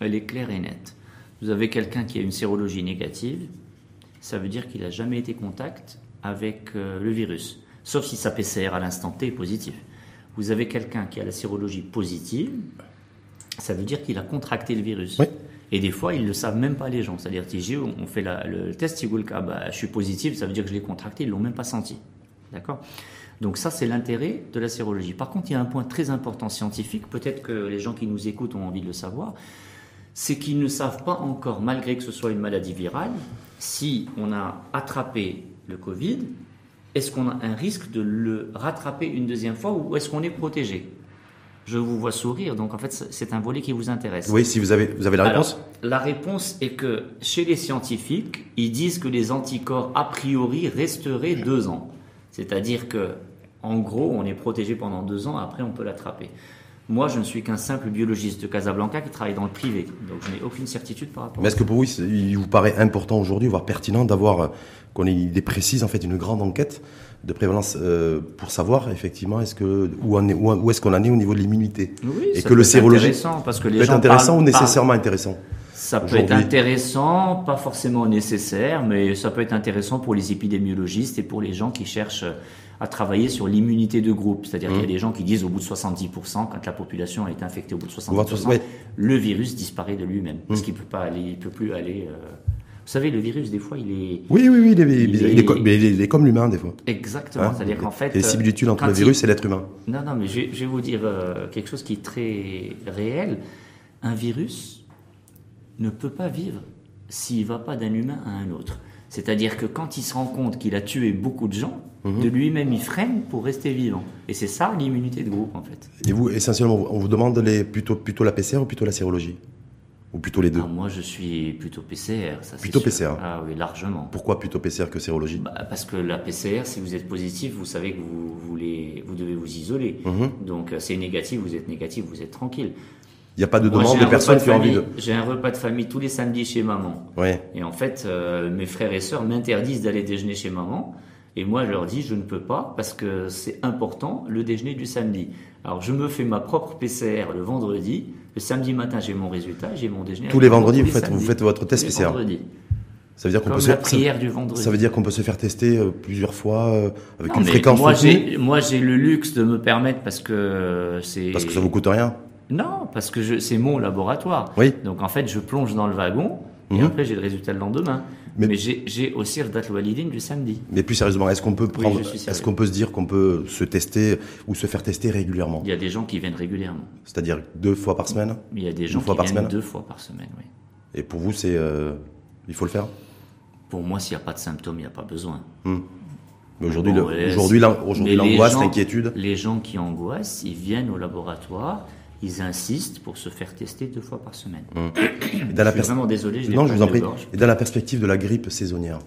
elle est claire et nette. Vous avez quelqu'un qui a une sérologie négative, ça veut dire qu'il n'a jamais été contact avec euh, le virus, sauf si sa PCR à l'instant T est positif. Vous avez quelqu'un qui a la sérologie positive, ça veut dire qu'il a contracté le virus. Oui. Et des fois, ils ne le savent même pas les gens. C'est-à-dire, on fait la- le test, ils vous le ah bah, je suis positif, ça veut dire que je l'ai contracté, ils ne l'ont même pas senti. D'accord? Donc ça, c'est l'intérêt de la sérologie. Par contre, il y a un point très important scientifique, peut-être que les gens qui nous écoutent ont envie de le savoir, c'est qu'ils ne savent pas encore, malgré que ce soit une maladie virale, si on a attrapé le Covid, est-ce qu'on a un risque de le rattraper une deuxième fois ou est-ce qu'on est protégé? Je vous vois sourire, donc en fait, c'est un volet qui vous intéresse. Oui, si vous avez vous avez la réponse. Alors, la réponse est que chez les scientifiques, ils disent que les anticorps a priori resteraient deux ans. C'est-à-dire que, en gros, on est protégé pendant deux ans, après on peut l'attraper. Moi, je ne suis qu'un simple biologiste de Casablanca qui travaille dans le privé, donc je n'ai aucune certitude par rapport Mais est-ce que pour vous, il vous paraît important aujourd'hui, voire pertinent, d'avoir euh, qu'on ait une idée précise, en fait, une grande enquête de prévalence euh, pour savoir effectivement est-ce que où, est- où, où est-ce qu'on en est au niveau de l'immunité Oui, et ça que peut le intéressant parce que les peut être gens intéressant parlent- ou nécessairement intéressant. Ça peut être intéressant, pas forcément nécessaire, mais ça peut être intéressant pour les épidémiologistes et pour les gens qui cherchent à travailler sur l'immunité de groupe. C'est-à-dire Mmh. qu'il y a des gens qui disent au bout de 70%, quand la population a été infectée au bout de 70%, Ouais. Mmh. le virus disparaît de lui-même. Parce qu'il peut pas aller, il peut plus aller. euh, Vous savez, le virus, des fois, il est. Oui, oui, oui, il est, Il est est- il est- il est comme l'humain des fois. Exactement. Hein? C'est-à-dire qu'en fait. il y a des euh, similitudes entre le virus et l'être humain. Non, non, mais je, je vais vous dire euh, quelque chose qui est très réel. Un virus ne peut pas vivre s'il ne va pas d'un humain à un autre. C'est-à-dire que quand il se rend compte qu'il a tué beaucoup de gens, Mhm. de lui-même il freine pour rester vivant. Et c'est ça l'immunité de groupe en fait. Et vous, essentiellement, on vous demande les, plutôt, plutôt la PCR ou plutôt la sérologie? Ou plutôt les deux? Ah, moi je suis plutôt PCR. Ça, Plutôt sûr. PCR. Ah oui, largement. Pourquoi plutôt PCR que sérologie? Bah, parce que la PCR, si vous êtes positif, vous savez que vous, voulez, vous devez vous isoler. Mhm. Donc euh, c'est négatif, vous êtes négatif, vous êtes tranquille. Il n'y a pas de demande de personnes qui ont envie de. J'ai un repas de famille tous les samedis chez maman. Ouais. Et en fait, euh, mes frères et sœurs m'interdisent d'aller déjeuner chez maman. Et moi, je leur dis, je ne peux pas parce que c'est important le déjeuner du samedi. Alors, je me fais ma propre PCR le vendredi. Le samedi matin, j'ai mon résultat, j'ai mon déjeuner. Tous les vendredis, vous faites, vous samedis. faites votre test Tous les PCR. vendredis. Ça veut dire qu'on peut la se, prière du vendredi. ça veut dire qu'on peut se faire tester euh, plusieurs fois euh, avec Non, une fréquence moi, j'ai, moi, j'ai le luxe de me permettre parce que c'est. parce que ça vous coûte rien. Non, parce que c'est mon laboratoire. Oui. Donc en fait, je plonge dans le wagon et Mhm. après j'ai le résultat le lendemain. Mais- Mais, j'ai, aussi le date walidine du samedi. Mais plus sérieusement, est-ce qu'on peut prendre, est-ce qu'on peut se dire qu'on peut se tester ou se faire tester régulièrement? Il y a des gens qui viennent régulièrement. C'est-à-dire deux fois par semaine? Il y a des gens fois qui par viennent semaine? deux fois par semaine. Oui. Et pour vous, c'est, euh, il faut le faire? Pour moi, s'il n'y a pas de symptômes, il n'y a pas besoin. Hmm. Mais aujourd'hui, Bon, aujourd'hui, l'angoisse, l'inquiétude? Les gens qui angoissent, ils viennent au laboratoire, ils insistent pour se faire tester deux fois par semaine. Et dans la je suis vraiment désolé, je Non, je vous en prie. Gorge. Et dans la perspective de la grippe saisonnière,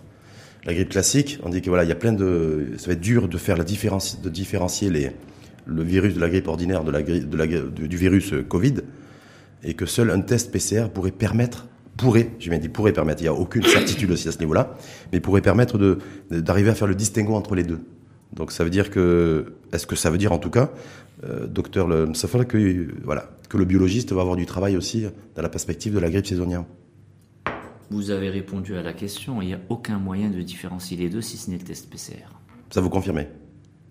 la grippe classique, on dit que voilà, il y a plein de, ça va être dur de faire la différence, de différencier les, le virus de la grippe ordinaire de la grippe, de la, du virus euh, Covid, et que seul un test PCR pourrait permettre, pourrait, j'ai bien dit pourrait permettre, il n'y a aucune certitude aussi à ce niveau-là, mais pourrait permettre d'arriver à faire le distinguo entre les deux. Donc ça veut dire que, est-ce que ça veut dire en tout cas, euh, docteur Le Msafal, que, voilà, que le biologiste va avoir du travail aussi dans la perspective de la grippe saisonnière? Vous avez répondu à la question, il n'y a aucun moyen de différencier les deux si ce n'est le test PCR. Ça vous confirmez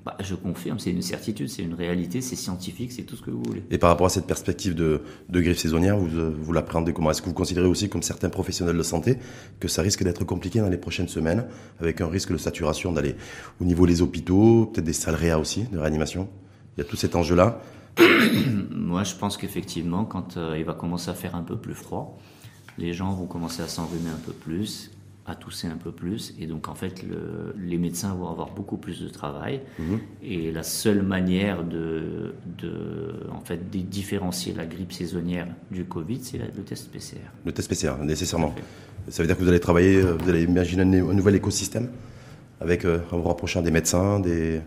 Bah, je confirme, c'est une certitude, c'est une réalité, c'est scientifique, c'est tout ce que vous voulez. Et par rapport à cette perspective de, de grippe saisonnière, vous, euh, vous l'appréhendez comment? Est-ce que vous considérez aussi, comme certains professionnels de santé, que ça risque d'être compliqué dans les prochaines semaines, avec un risque de saturation d'aller au niveau des hôpitaux, peut-être des salles réa aussi, de réanimation? Il y a tout cet enjeu-là. Moi, je pense qu'effectivement, quand euh, il va commencer à faire un peu plus froid, les gens vont commencer à s'enrhumer un peu plus, à tousser un peu plus, et donc en fait, le- les médecins vont avoir beaucoup plus de travail. Et la seule manière de, de en fait, de différencier la grippe saisonnière du Covid, c'est le test PCR. Le test PCR, nécessairement. Ça veut dire que vous allez travailler, euh, vous allez imaginer un, nouvel écosystème, avec, euh, en vous rapprochant des médecins, des...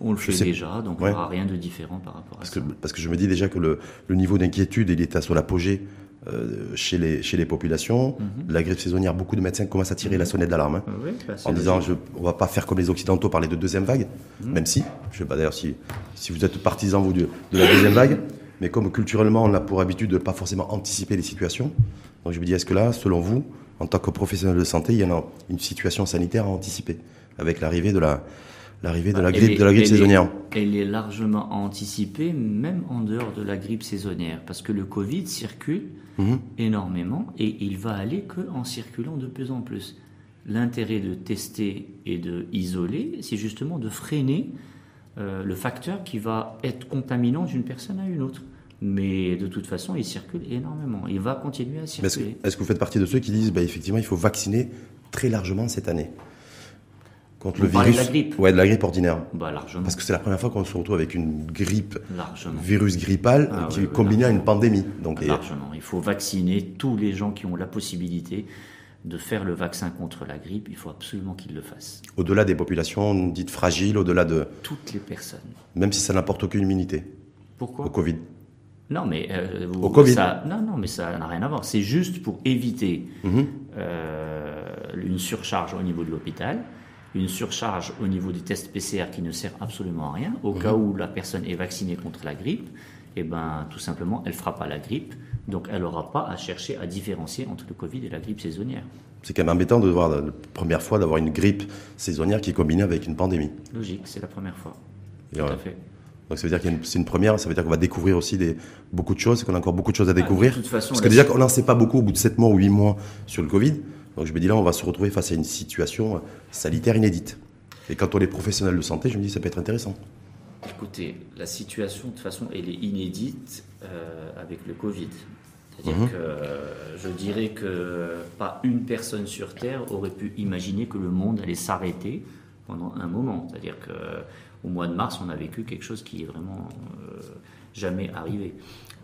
On le fait sais- déjà, donc Ouais. il n'y aura rien de différent par rapport à Parce ça. que, parce que je me dis déjà que le, le niveau d'inquiétude, il est à son apogée euh, chez, les, chez les populations. La grippe saisonnière, beaucoup de médecins commencent à tirer la sonnette d'alarme. hein. Oui, bah, en disant je, on va pas faire comme les occidentaux parler de deuxième vague, même si je sais pas d'ailleurs si si vous êtes partisan vous de, de la deuxième vague, mais comme culturellement on a pour habitude de pas forcément anticiper les situations, donc je me dis est-ce que là selon vous en tant que professionnel de santé il y en a une situation sanitaire à anticiper avec l'arrivée de la l'arrivée de la Elle grippe est- de la grippe elle est- saisonnière. Elle est largement anticipée, même en dehors de la grippe saisonnière, parce que le Covid circule Mhm. énormément et il va aller que en circulant de plus en plus. L'intérêt de tester et de isoler, c'est justement de freiner euh, le facteur qui va être contaminant d'une personne à une autre. Mais de toute façon, il circule énormément. Il va continuer à Mais Est-ce que, circuler. est-ce que vous faites partie de ceux qui disent bah, effectivement il faut vacciner très largement cette année? Contre le de virus la grippe Ouais, de la grippe ordinaire. Bah, largement. Parce que c'est la première fois qu'on se retrouve avec une grippe largement. virus grippal Ah qui oui, est oui, combiné à une pandémie. Donc, et-. Il faut vacciner tous les gens qui ont la possibilité de faire le vaccin contre la grippe. Il faut absolument qu'ils le fassent. au-delà des populations dites fragiles, au-delà de, Toutes les personnes. même si ça n'apporte aucune immunité Pourquoi au Covid. Non, mais euh, vous- Au Covid. ça- non, non, mais ça n'a rien à voir. C'est juste pour éviter Mhm. euh, une surcharge au niveau de l'hôpital, une surcharge au niveau des tests PCR qui ne sert absolument à rien. Au Mhm. cas où la personne est vaccinée contre la grippe, et ben tout simplement, elle fera pas la grippe, donc elle n'aura pas à chercher à différencier entre le Covid et la grippe saisonnière. C'est quand même embêtant de voir la première fois d'avoir une grippe saisonnière qui est combinée avec une pandémie. Logique, c'est la première fois. Et Tout à fait. Donc ça veut dire une- c'est une première, ça veut dire qu'on va découvrir aussi des, beaucoup de choses, qu'on a encore beaucoup de choses à découvrir. Ah, de toute façon, Parce que déjà qu'on n'en sait pas beaucoup au bout de 7 mois ou 8 mois sur le Covid. Donc je me dis là, on va se retrouver face à une situation sanitaire inédite. Et quand on est professionnel de santé, je me dis ça peut être intéressant. Écoutez, la situation, de toute façon, elle est inédite euh, avec le Covid. C'est-à-dire Mhm. que euh, je dirais que pas une personne sur Terre aurait pu imaginer que le monde allait s'arrêter pendant un moment. C'est-à-dire que euh, au mois de mars, on a vécu quelque chose qui est vraiment euh, jamais arrivé.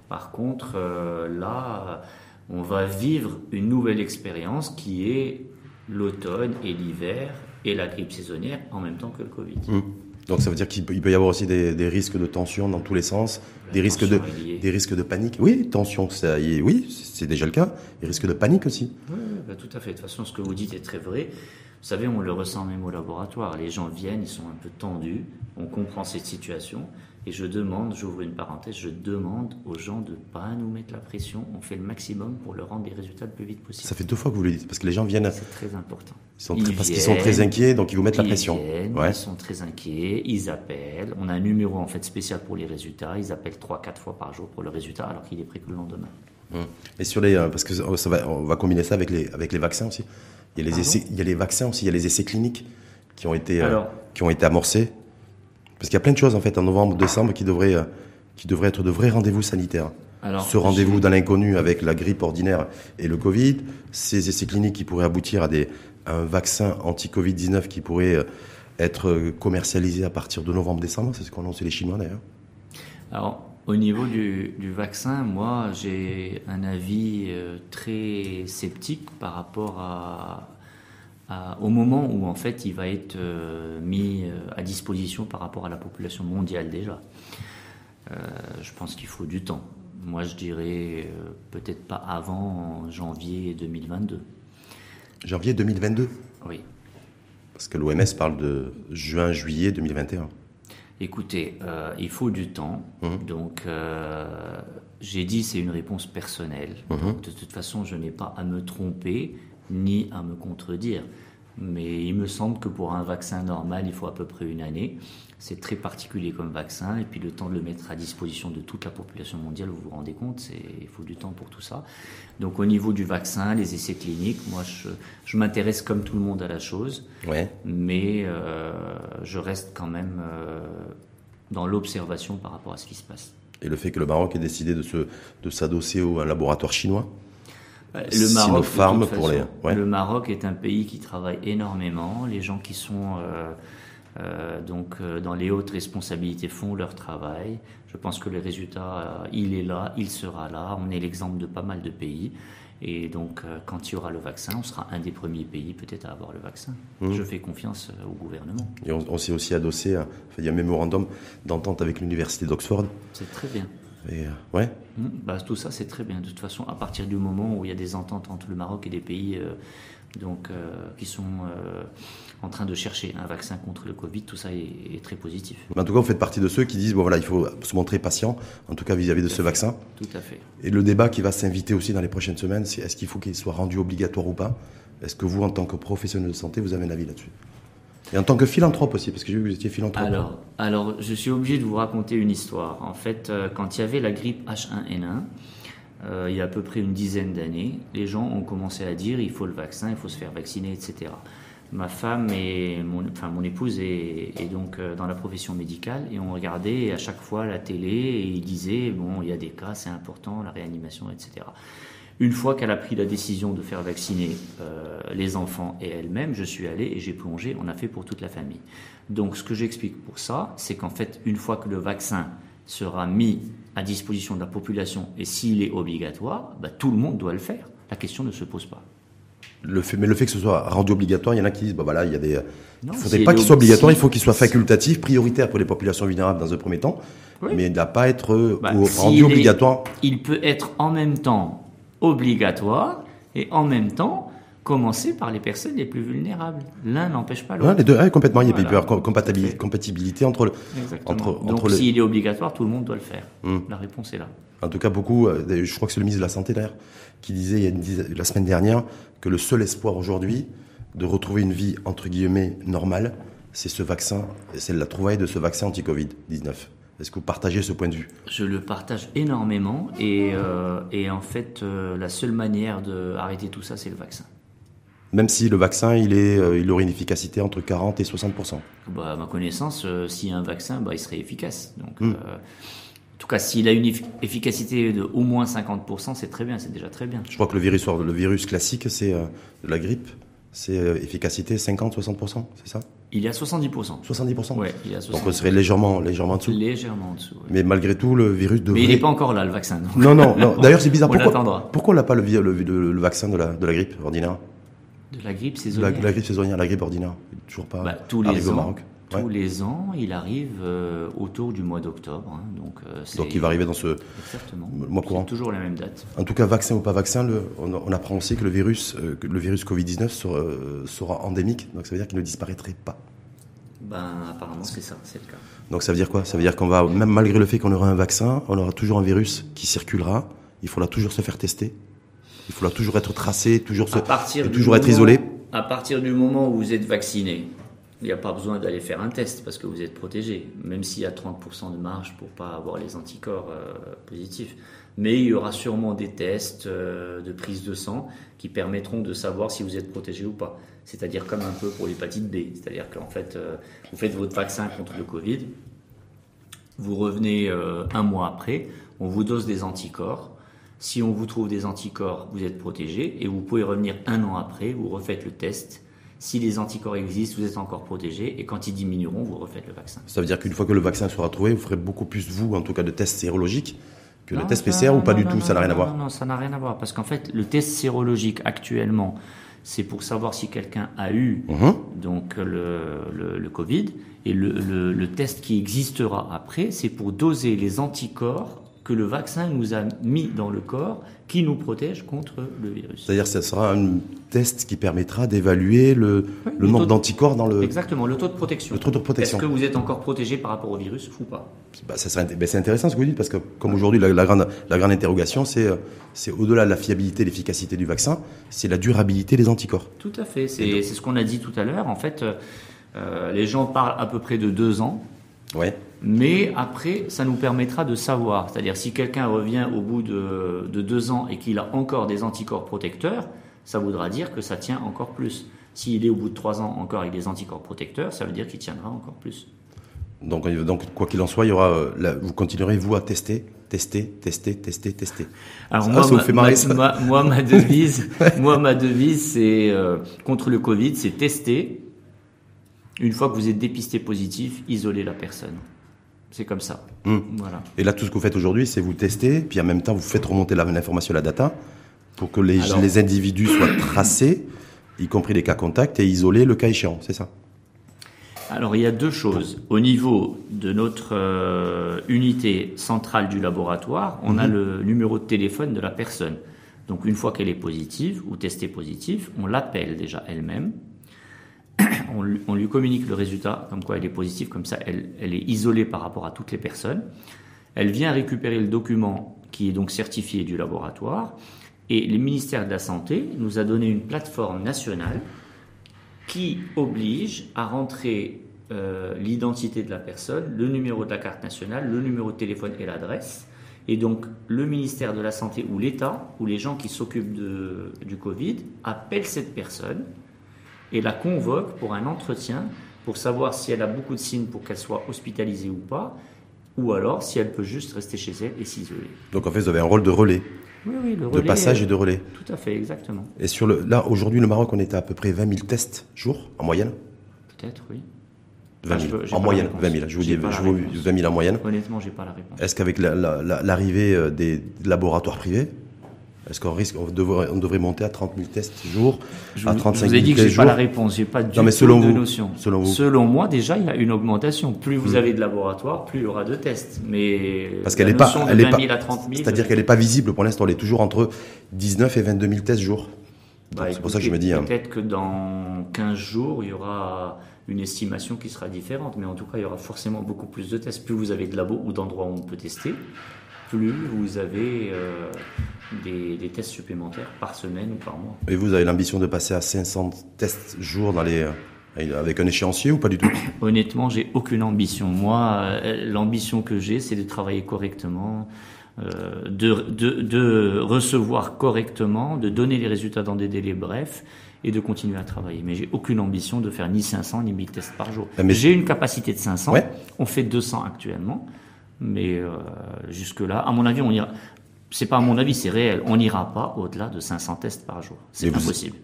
Par contre, euh, là, on va vivre une nouvelle expérience qui est l'automne et l'hiver et la grippe saisonnière en même temps que le Covid. Hum. Donc ça veut dire qu'il peut, y avoir aussi des, des risques de tension dans tous les sens, La des risques, de, des risques de panique. Oui, tension, ça y est, oui, c'est déjà le cas. Des risques de panique aussi. Oui, oui, bah, tout à fait. De toute façon, ce que vous dites est très vrai. Vous savez, on le ressent même au laboratoire. Les gens viennent, ils sont un peu tendus. On comprend cette situation. Et je demande, j'ouvre une parenthèse, je demande aux gens de ne pas nous mettre la pression. On fait le maximum pour leur rendre les résultats le plus vite possible. Ça fait deux fois que vous le dites, parce que les gens viennent, C'est très important. ils sont très- Ils parce qu'ils sont très inquiets, donc ils vous mettent la Ils pression. viennent, Ouais. Ils sont très inquiets, ils appellent. On a un numéro en fait spécial pour les résultats. Ils appellent 3-4 fois par jour pour le résultat alors qu'il est pris que le lendemain. Hum. Et sur les, euh, parce que ça va, on va combiner ça avec les, avec les vaccins aussi. Il y a les Pardon? essais, il y a les vaccins aussi, il y a les essais cliniques qui ont été, euh, qui ont été amorcés. Parce qu'il y a plein de choses en fait en novembre, décembre qui devraient, euh, qui devraient être de vrais rendez-vous sanitaires. Alors, Ce rendez-vous dans l'inconnu avec la grippe ordinaire et le Covid, ces essais cliniques qui pourraient aboutir à des, un vaccin anti-Covid-19 qui pourrait euh, être commercialisé à partir de novembre-décembre. C'est ce qu'ont annoncé les Chinois d'ailleurs. Alors, au niveau du, vaccin, moi, j'ai un avis euh, très sceptique par rapport à, au moment où, en fait, il va être euh, mis à disposition par rapport à la population mondiale déjà. je pense qu'il faut du temps. Moi, je dirais peut-être pas avant janvier 2022. Janvier 2022 Oui. Parce que l'OMS parle de juin-juillet 2021. Écoutez, euh, il faut du temps. Hum. Donc, euh, j'ai dit c'est une réponse personnelle. Hum. de toute façon, je n'ai pas à me tromper ni à me contredire. Mais il me semble que pour un vaccin normal, il faut à peu près une année. C'est très particulier comme vaccin. Et puis le temps de le mettre à disposition de toute la population mondiale, vous vous rendez compte, il faut du temps pour tout ça. Donc au niveau du vaccin, les essais cliniques, moi je, m'intéresse comme tout le monde à la chose. Ouais. Mais euh, je reste quand même euh, dans l'observation par rapport à ce qui se passe. Et le fait que le Maroc ait décidé de, se, de s'adosser au un laboratoire chinois? Le Maroc, pour les... le Maroc est un pays qui travaille énormément. Les gens qui sont euh, euh, donc euh, dans les hautes responsabilités font leur travail. Je pense que le résultat, il est là, il sera là. On est l'exemple de pas mal de pays. Et donc, quand il y aura le vaccin, on sera un des premiers pays peut-être à avoir le vaccin. Mmh. Je fais confiance au gouvernement. Et on, s'est aussi adossé à, il y a un mémorandum d'entente avec l'université d'Oxford. C'est très bien. Et, ouais. Mmh, bah, tout ça, c'est très bien. De toute façon, à partir du moment où il y a des ententes entre le Maroc et des pays euh, donc, euh, qui sont euh, en train de chercher un vaccin contre le Covid, tout ça est, très positif. En tout cas, vous faites partie de ceux qui disent bon, voilà, il faut se montrer patient, en tout cas vis-à-vis de ce vaccin. Tout à fait. Et le débat qui va s'inviter aussi dans les prochaines semaines, c'est est-ce qu'il faut qu'il soit rendu obligatoire ou pas? Est-ce que vous, en tant que professionnel de santé, vous avez un avis là-dessus? Et en tant que philanthrope aussi, parce que j'ai vu que vous étiez philanthrope. Alors, alors, je suis obligé de vous raconter une histoire. En fait, euh, quand il y avait la grippe H1N1, euh, il y a à peu près une dizaine d'années, les gens ont commencé à dire il faut le vaccin, il faut se faire vacciner, etc. Ma femme et mon, enfin, mon épouse est, est donc euh, dans la profession médicale et on regardait à chaque fois la télé et ils disaient bon, il y a des cas, c'est important, la réanimation, etc. Une fois qu'elle a pris la décision de faire vacciner euh, les enfants et elle-même, je suis allé et j'ai plongé, on a fait pour toute la famille. Donc ce que j'explique pour ça, c'est qu'en fait, une fois que le vaccin sera mis à disposition de la population et s'il est obligatoire, bah, tout le monde doit le faire. La question ne se pose pas. Le fait, mais le fait que ce soit rendu obligatoire, il y en a qui disent, bah voilà, il y a des, il ne faudrait pas qu'il soit obligatoire, il faut qu'il soit facultatif, prioritaire pour les populations vulnérables dans un premier temps, mais il ne doit pas être euh, bah, rendu obligatoire. il peut être en même temps obligatoire et en même temps commencer par les personnes les plus vulnérables. L'un n'empêche pas l'autre. les deux, complètement. Il y a compatibilité, compatibilité entre le. Entre, Donc, s'il est obligatoire, tout le monde doit le faire. Hmm. La réponse est là. En tout cas, beaucoup. Euh, je crois que c'est le ministre de la Santé d'ailleurs qui disait il y a une, la semaine dernière que le seul espoir aujourd'hui de retrouver une vie entre guillemets normale, c'est ce vaccin, c'est la trouvaille de ce vaccin anti-Covid 19. Est-ce que vous partagez ce point de vue? Je le partage énormément et, euh, et en fait, euh, la seule manière d'arrêter tout ça, c'est le vaccin. Même si le vaccin, il, est, euh, il aurait une efficacité entre 40 et 60% bah, À ma connaissance, s'il y a un vaccin, bah, il serait efficace. Donc, hmm. en tout cas, s'il a une efficacité de au moins 50 c'est très bien, c'est déjà très bien. Je crois que le virus, le virus classique, c'est la grippe. C'est efficacité 50-60%, c'est ça? Il y a 70%. 70% Oui, il y a 70%. Donc on serait légèrement, légèrement en dessous. Légèrement en dessous. Mais malgré tout, le virus devrait. Mais il n'est pas encore là, le vaccin. Non, non, non. D'ailleurs, c'est bizarre. pourquoi, pourquoi on n'a pas le, le, vaccin de la, de la grippe ordinaire? De la grippe saisonnière la, grippe saisonnière, la grippe ordinaire. Toujours pas bah, tous les ans, au Maroc. Tous les ans, il arrive euh, autour du mois d'octobre. Hein, donc, euh, donc il va arriver dans ce Exactement. mois courant. toujours la même date. En tout cas, vaccin ou pas vaccin, le, on, apprend aussi que le virus, euh, le virus Covid-19 sera, sera endémique. Donc ça veut dire qu'il ne disparaîtrait pas. Ben, apparemment, c'est ça, c'est le cas. Donc ça veut dire quoi? Ça veut dire qu'on va, même malgré le fait qu'on aura un vaccin, on aura toujours un virus qui circulera. Il faudra toujours se faire tester. Il faudra toujours être tracé, toujours, se, toujours être isolé. À partir du moment où vous êtes vacciné, il n'y a pas besoin d'aller faire un test parce que vous êtes protégé, même s'il y a 30% de marge pour pas avoir les anticorps euh, positifs. Mais il y aura sûrement des tests euh, de prise de sang qui permettront de savoir si vous êtes protégé ou pas c'est-à-dire comme un peu pour l'hépatite B, c'est-à-dire qu'en fait, euh, vous faites votre vaccin contre le Covid, vous revenez un mois après, on vous dose des anticorps. Si on vous trouve des anticorps, vous êtes protégé et vous pouvez revenir un an après, vous refaites le test Si les anticorps existent, vous êtes encore protégé. Et quand ils diminueront, vous refaites le vaccin. Ça veut dire qu'une fois que le vaccin sera trouvé, vous ferez beaucoup plus, vous, en tout cas, de tests sérologiques que le test PCR ou pas du tout Ça n'a rien à voir Non, non, ça n'a rien à voir. Parce qu'en fait, le test sérologique actuellement, c'est pour savoir si quelqu'un a eu Mhm. donc le, le, le Covid. Et le test qui existera après, c'est pour doser les anticorps que le vaccin nous a mis dans le corps qui nous protège contre le virus. C'est-à-dire que ce sera un test qui permettra d'évaluer le, Oui, le le nombre d'anticorps dans le... Exactement, le taux de protection. Le taux de protection. Est-ce que vous êtes encore protégé par rapport au virus ou pas? Bah, ça serait c'est intéressant ce que vous dites parce que comme aujourd'hui la, la grande la grande interrogation c'est c'est au-delà de la fiabilité et l'efficacité du vaccin, c'est la durabilité des anticorps. Tout à fait, c'est c'est ce qu'on a dit tout à l'heure. En fait, euh, les gens parlent à peu près de deux ans. Ouais. Mais après, ça nous permettra de savoir. C'est-à-dire, si quelqu'un revient au bout de, de deux ans et qu'il a encore des anticorps protecteurs, ça voudra dire que ça tient encore plus. S'il est au bout de trois ans encore avec des anticorps protecteurs, ça veut dire qu'il tiendra encore plus. Donc donc quoi qu'il en soit, il y aura euh, vous continuerez vous à tester, tester, tester, tester, tester. Alors moi, ça vous ma, fait marrer, ma- ça ma- moi, ma devise, moi, ma devise, c'est euh, contre le Covid, c'est tester. Une fois que vous êtes dépisté positif, isoler la personne. C'est comme ça. Hmm. Voilà. Et là tout ce que vous faites aujourd'hui, c'est vous tester, puis en même temps vous faites remonter l'information la data pour que les, Alors- les individus soient tracés, y compris les cas contacts et isolés le cas échéant, c'est ça? Alors il y a deux choses. Au niveau de notre euh, unité centrale du laboratoire, on a le numéro de téléphone de la personne. Donc une fois qu'elle est positive ou testée positive, on l'appelle déjà elle-même. On lui, communique le résultat, comme quoi elle est positive, comme ça elle, est isolée par rapport à toutes les personnes. Elle vient récupérer le document qui est donc certifié du laboratoire. Et le ministère de la Santé nous a donné une plateforme nationale qui oblige à rentrer euh, l'identité de la personne, le numéro de la carte nationale, le numéro de téléphone et l'adresse. Et donc, le ministère de la Santé ou l'État, ou les gens qui s'occupent du Covid, appellent cette personne et la convoquent pour un entretien pour savoir si elle a beaucoup de signes pour qu'elle soit hospitalisée ou pas, ou alors si elle peut juste rester chez elle et s'isoler. Donc en fait vous avez un rôle de relais, Oui, oui, le de passage euh, et de relais. Tout à fait, exactement. Et sur le là aujourd'hui le Maroc on était à peu près 20 000 tests jour en moyenne. Peut-être, oui. 20 Ah, 000. je peux- j'ai en moyenne, réponse. 20 000. Je vous dis je vous- réponse. 20 000 en moyenne. Honnêtement, j'ai pas la réponse. Est-ce qu'avec la- la- la- l'arrivée euh, des laboratoires privés, est-ce qu'on risque, on devrait, on devrait monter à 30 000 tests jour, Je à vous, 35 je vous 000 ai dit que tests j'ai pas jour? la réponse, j'ai pas du Non, mais tout selon de notion. selon vous. Hmm. moi, déjà, il y a une augmentation. Plus vous avez de laboratoires, plus il y aura de tests. Mais Parce qu'elle n'est pas, elle est 20 pas, 000 à 30 000, c'est-à-dire qu'elle n'est pas visible pour l'instant. Elle est toujours entre 19 et 22 000 tests jour. bah, c'est pour ça que je me dis. hein, Peut-être que dans 15 jours, il y aura une estimation qui sera différente. Mais en tout cas, il y aura forcément beaucoup plus de tests. Plus vous avez de labos ou d'endroits où on peut tester, plus vous avez euh, des, des tests supplémentaires par semaine ou par mois. Et vous avez l'ambition de passer à 500 tests jour dans les, euh, avec un échéancier ou pas du tout? Honnêtement, j'ai aucune ambition. Moi, euh, l'ambition que j'ai, c'est de travailler correctement, euh, de, de, de recevoir correctement, de donner les résultats dans des délais brefs et de continuer à travailler. Mais j'ai aucune ambition de faire ni 500 ni 1000 tests par jour. Ah, J'ai une capacité de 500. Ouais. On fait 200 actuellement. Mais euh, jusque-là, à mon avis, on ira. C'est pas à mon avis, c'est réel. On n'ira pas au-delà de 500 tests par jour. C'est vous- impossible.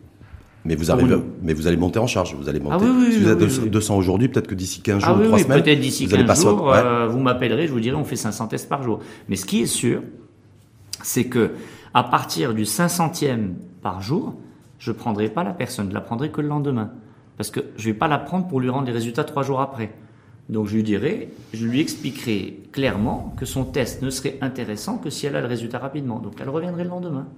mais vous, arrivez, mais vous allez monter en charge. Vous allez monter. Ah oui, oui, si vous êtes oui, 200 oui. 200 aujourd'hui, peut-être que d'ici 15 jours Ah ou oui, 3 oui, semaines, peut-être d'ici vous allez 15 passer jours, au- ouais. euh, vous m'appellerez, je vous dirai, on fait 500 tests par jour. Mais ce qui est sûr, c'est que à partir du 500e par jour, je prendrai pas la personne, je la prendrai que le lendemain. Parce que je vais pas la prendre pour lui rendre les résultats trois jours après. Donc je lui dirai, je lui expliquerai clairement que son test ne serait intéressant que si elle a le résultat rapidement. Donc elle reviendrait le lendemain.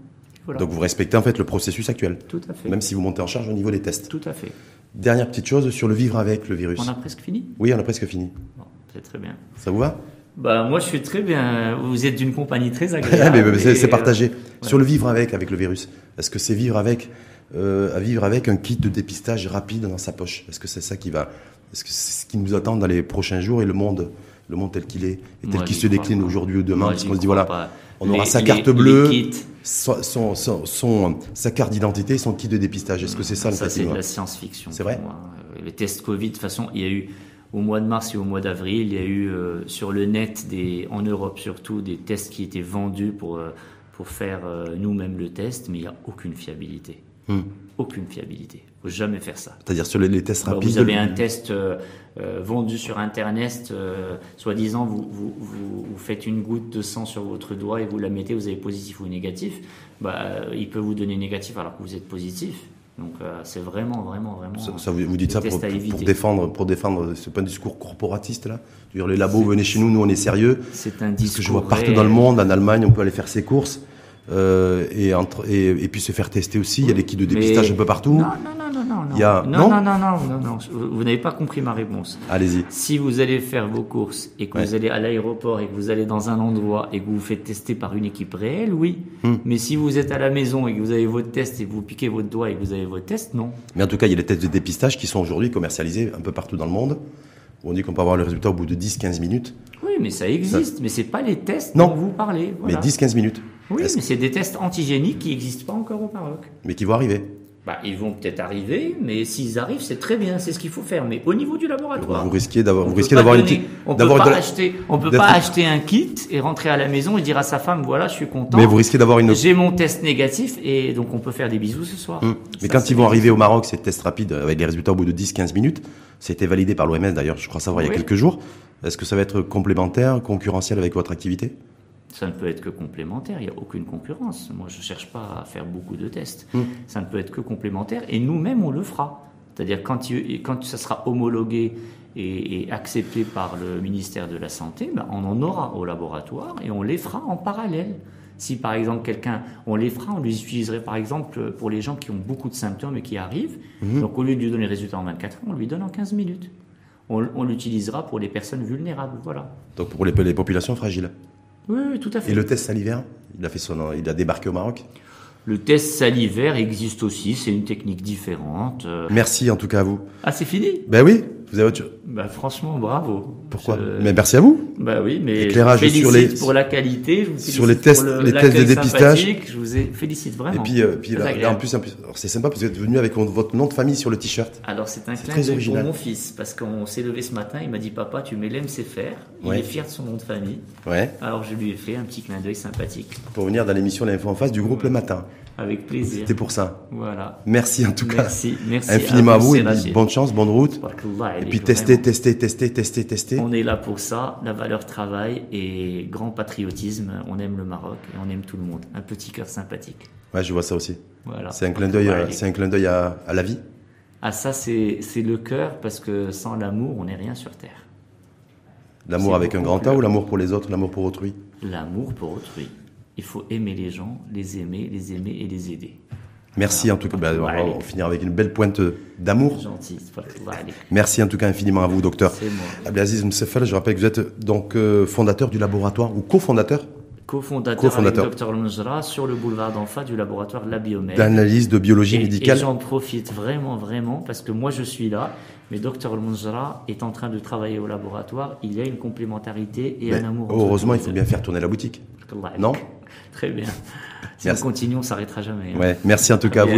Voilà. Donc vous respectez en fait le processus actuel, tout à fait. même si vous montez en charge au niveau des tests. Tout à fait. Dernière petite chose sur le vivre avec le virus. On a presque fini? Oui, on a presque fini. Bon, C'est très bien. Ça vous va? Bah moi je suis très bien. Vous êtes d'une compagnie très agréable. c'est c'est euh, partagé. Sur le vivre avec, avec le virus, est-ce que c'est vivre avec, euh, à vivre avec un kit de dépistage rapide dans sa poche? Est-ce que c'est ça qui va, est-ce que c'est ce qui nous attend dans les prochains jours et le monde, le monde tel qu'il est et tel qu'il se décline aujourd'hui ou demain Moi, Parce qu'on se dit voilà, pas. on aura Les- sa carte les bleue, son, son, son- son- sa carte d'identité, son kit de dépistage. Est-ce que c'est ça le Ça, c'est de la science-fiction. C'est vrai moi. Euh, Les tests Covid, de toute façon, il y a eu au mois de mars et au mois d'avril, il y a eu euh, sur le net, des, en Europe surtout, des tests qui étaient vendus pour, euh, pour faire euh, nous-mêmes le test, mais il n'y a aucune fiabilité. Hmm. Aucune fiabilité. Faut jamais faire ça. C'est-à-dire sur les, les tests Bah, rapides. vous avez un test euh, euh, vendu sur Internet, euh, soi-disant, vous, vous, vous, vous faites une goutte de sang sur votre doigt et vous la mettez, vous avez positif ou négatif. Bah, euh, il peut vous donner négatif alors que vous êtes positif. Donc euh, c'est vraiment, vraiment, vraiment. Ça, ça, vous, vous dites ça pour, défendre, pour défendre ce point de discours corporatiste là? Dire les labos, venez chez nous, nous on est sérieux. C'est un Parce discours. que je vois partout réel. dans le monde, en Allemagne, on peut aller faire ses courses euh, et, entre, et, et puis se faire tester aussi. Il y a des kits de Mais- dépistage un peu partout. Non, non, non, non, non. Il y a- non, non non, non, non, non, non. Vous, n'avez pas compris ma réponse. Allez-y. Si vous allez faire vos courses et que Ouais. vous allez à l'aéroport et que vous allez dans un endroit et que vous vous faites tester par une équipe réelle, oui. Hmm. Mais si vous êtes à la maison et que vous avez votre test et que vous piquez votre doigt et que vous avez votre test, non. Mais en tout cas, il y a les tests de dépistage qui sont aujourd'hui commercialisés un peu partout dans le monde. Où on dit qu'on peut avoir le résultat au bout de 10-15 minutes. Oui, mais ça existe. Mais c'est pas les tests Non. dont vous parlez. voilà. Mais 10-15 minutes. Oui, mais c'est des tests antigéniques qui n'existent pas encore au Maroc. Mais qui vont arriver. Bah, ils vont peut-être arriver, mais s'ils arrivent, c'est très bien, c'est ce qu'il faut faire. Mais au niveau du laboratoire, Vous risquez d'avoir, vous risquez d'avoir une petite- on peut pas de acheter, on peut pas acheter un kit et rentrer à la maison et dire à sa femme, voilà, je suis content. Mais vous risquez d'avoir une. J'ai mon test négatif et donc on peut faire des bisous ce soir. Hum. Mais Ça, quand ils vont arriver au Maroc, ces tests rapides avec les résultats au bout de 10-15 minutes, c'était validé par l'OMS d'ailleurs, je crois savoir il y a Oui. quelques jours. Est-ce que ça va être complémentaire, concurrentiel avec votre activité? Ça ne peut être que complémentaire, il n'y a aucune concurrence. Moi, je ne cherche pas à faire beaucoup de tests. Hum. Ça ne peut être que complémentaire et nous-mêmes, on le fera. C'est-à-dire quand, il- quand ça sera homologué et, et accepté par le ministère de la Santé, ben, on en aura au laboratoire et on les fera en parallèle. Si par exemple quelqu'un, on les fera, on les utiliserait par exemple pour les gens qui ont beaucoup de symptômes et qui arrivent. Donc au lieu de lui donner les résultats en 24 heures, on lui donne en 15 minutes. On, on l'utilisera pour les personnes vulnérables, voilà. Donc pour les, les populations fragiles. Oui, oui, tout à fait. Et le test salivaire, il a fait son, il a débarqué au Maroc? Le test salivaire existe aussi, c'est une technique différente. Euh, Merci en tout cas à vous. Ah, c'est fini? Ben oui, vous avez autre chose. Bah franchement, bravo. Pourquoi Je- Mais merci à vous. Bah oui, mais Éclairage je vous sur les- pour la qualité, je vous sur les tests- pour le- les tests de dépistage. Je vous ai- félicite Et vraiment. puis, euh, puis là, là, en plus, en plus alors, c'est sympa parce que vous êtes venu avec votre nom de famille sur le t-shirt. Alors c'est un clin très d'œil pour original. mon fils, parce qu'on s'est levé ce matin, il m'a dit papa, tu mets l'MCFR, il Ouais. est fier de son nom de famille. Ouais. Alors je lui ai fait un petit clin d'œil sympathique, Pour venir dans l'émission L'Info en face du groupe le matin. Avec plaisir. C'était pour ça. Voilà. Merci en tout cas. Merci, merci Infiniment à vous, et bonne chance, bonne route. Et puis tester, tester, tester, tester, tester. On est là pour ça, la valeur travail et grand patriotisme. On aime le Maroc et on aime tout le monde. Un petit cœur sympathique. Ouais, je vois ça aussi. Voilà. C'est un clin d'œil, c'est un clin d'œil à, à la vie. Ah ça c'est c'est le cœur parce que sans l'amour on n'est rien sur terre. L'amour avec un grand A ou l'amour pour les autres, l'amour pour autrui? L'amour pour autrui. Il faut aimer les gens, les aimer, les aimer et les aider. Merci en tout cas. Bah, on va finir avec une belle pointe d'amour. Merci en tout cas infiniment à vous, docteur. Abdelaziz Msefel, je rappelle que vous êtes donc euh, fondateur du laboratoire ou cofondateur Co-fondateur Co-fondateur. avec Dr Mnjra sur le boulevard d'Enfa du laboratoire La Biomède. d'analyse de biologie Et, et médicale. j'en profite vraiment, vraiment, parce que moi je suis là, mais Dr Munjara est en train de travailler au laboratoire. Il y a une complémentarité et Mais un amour. heureusement, il faut bien faire tourner la boutique. Non Très bien. Si Merci. on continue, on s'arrêtera jamais. hein. Ouais, merci en tout cas à vous.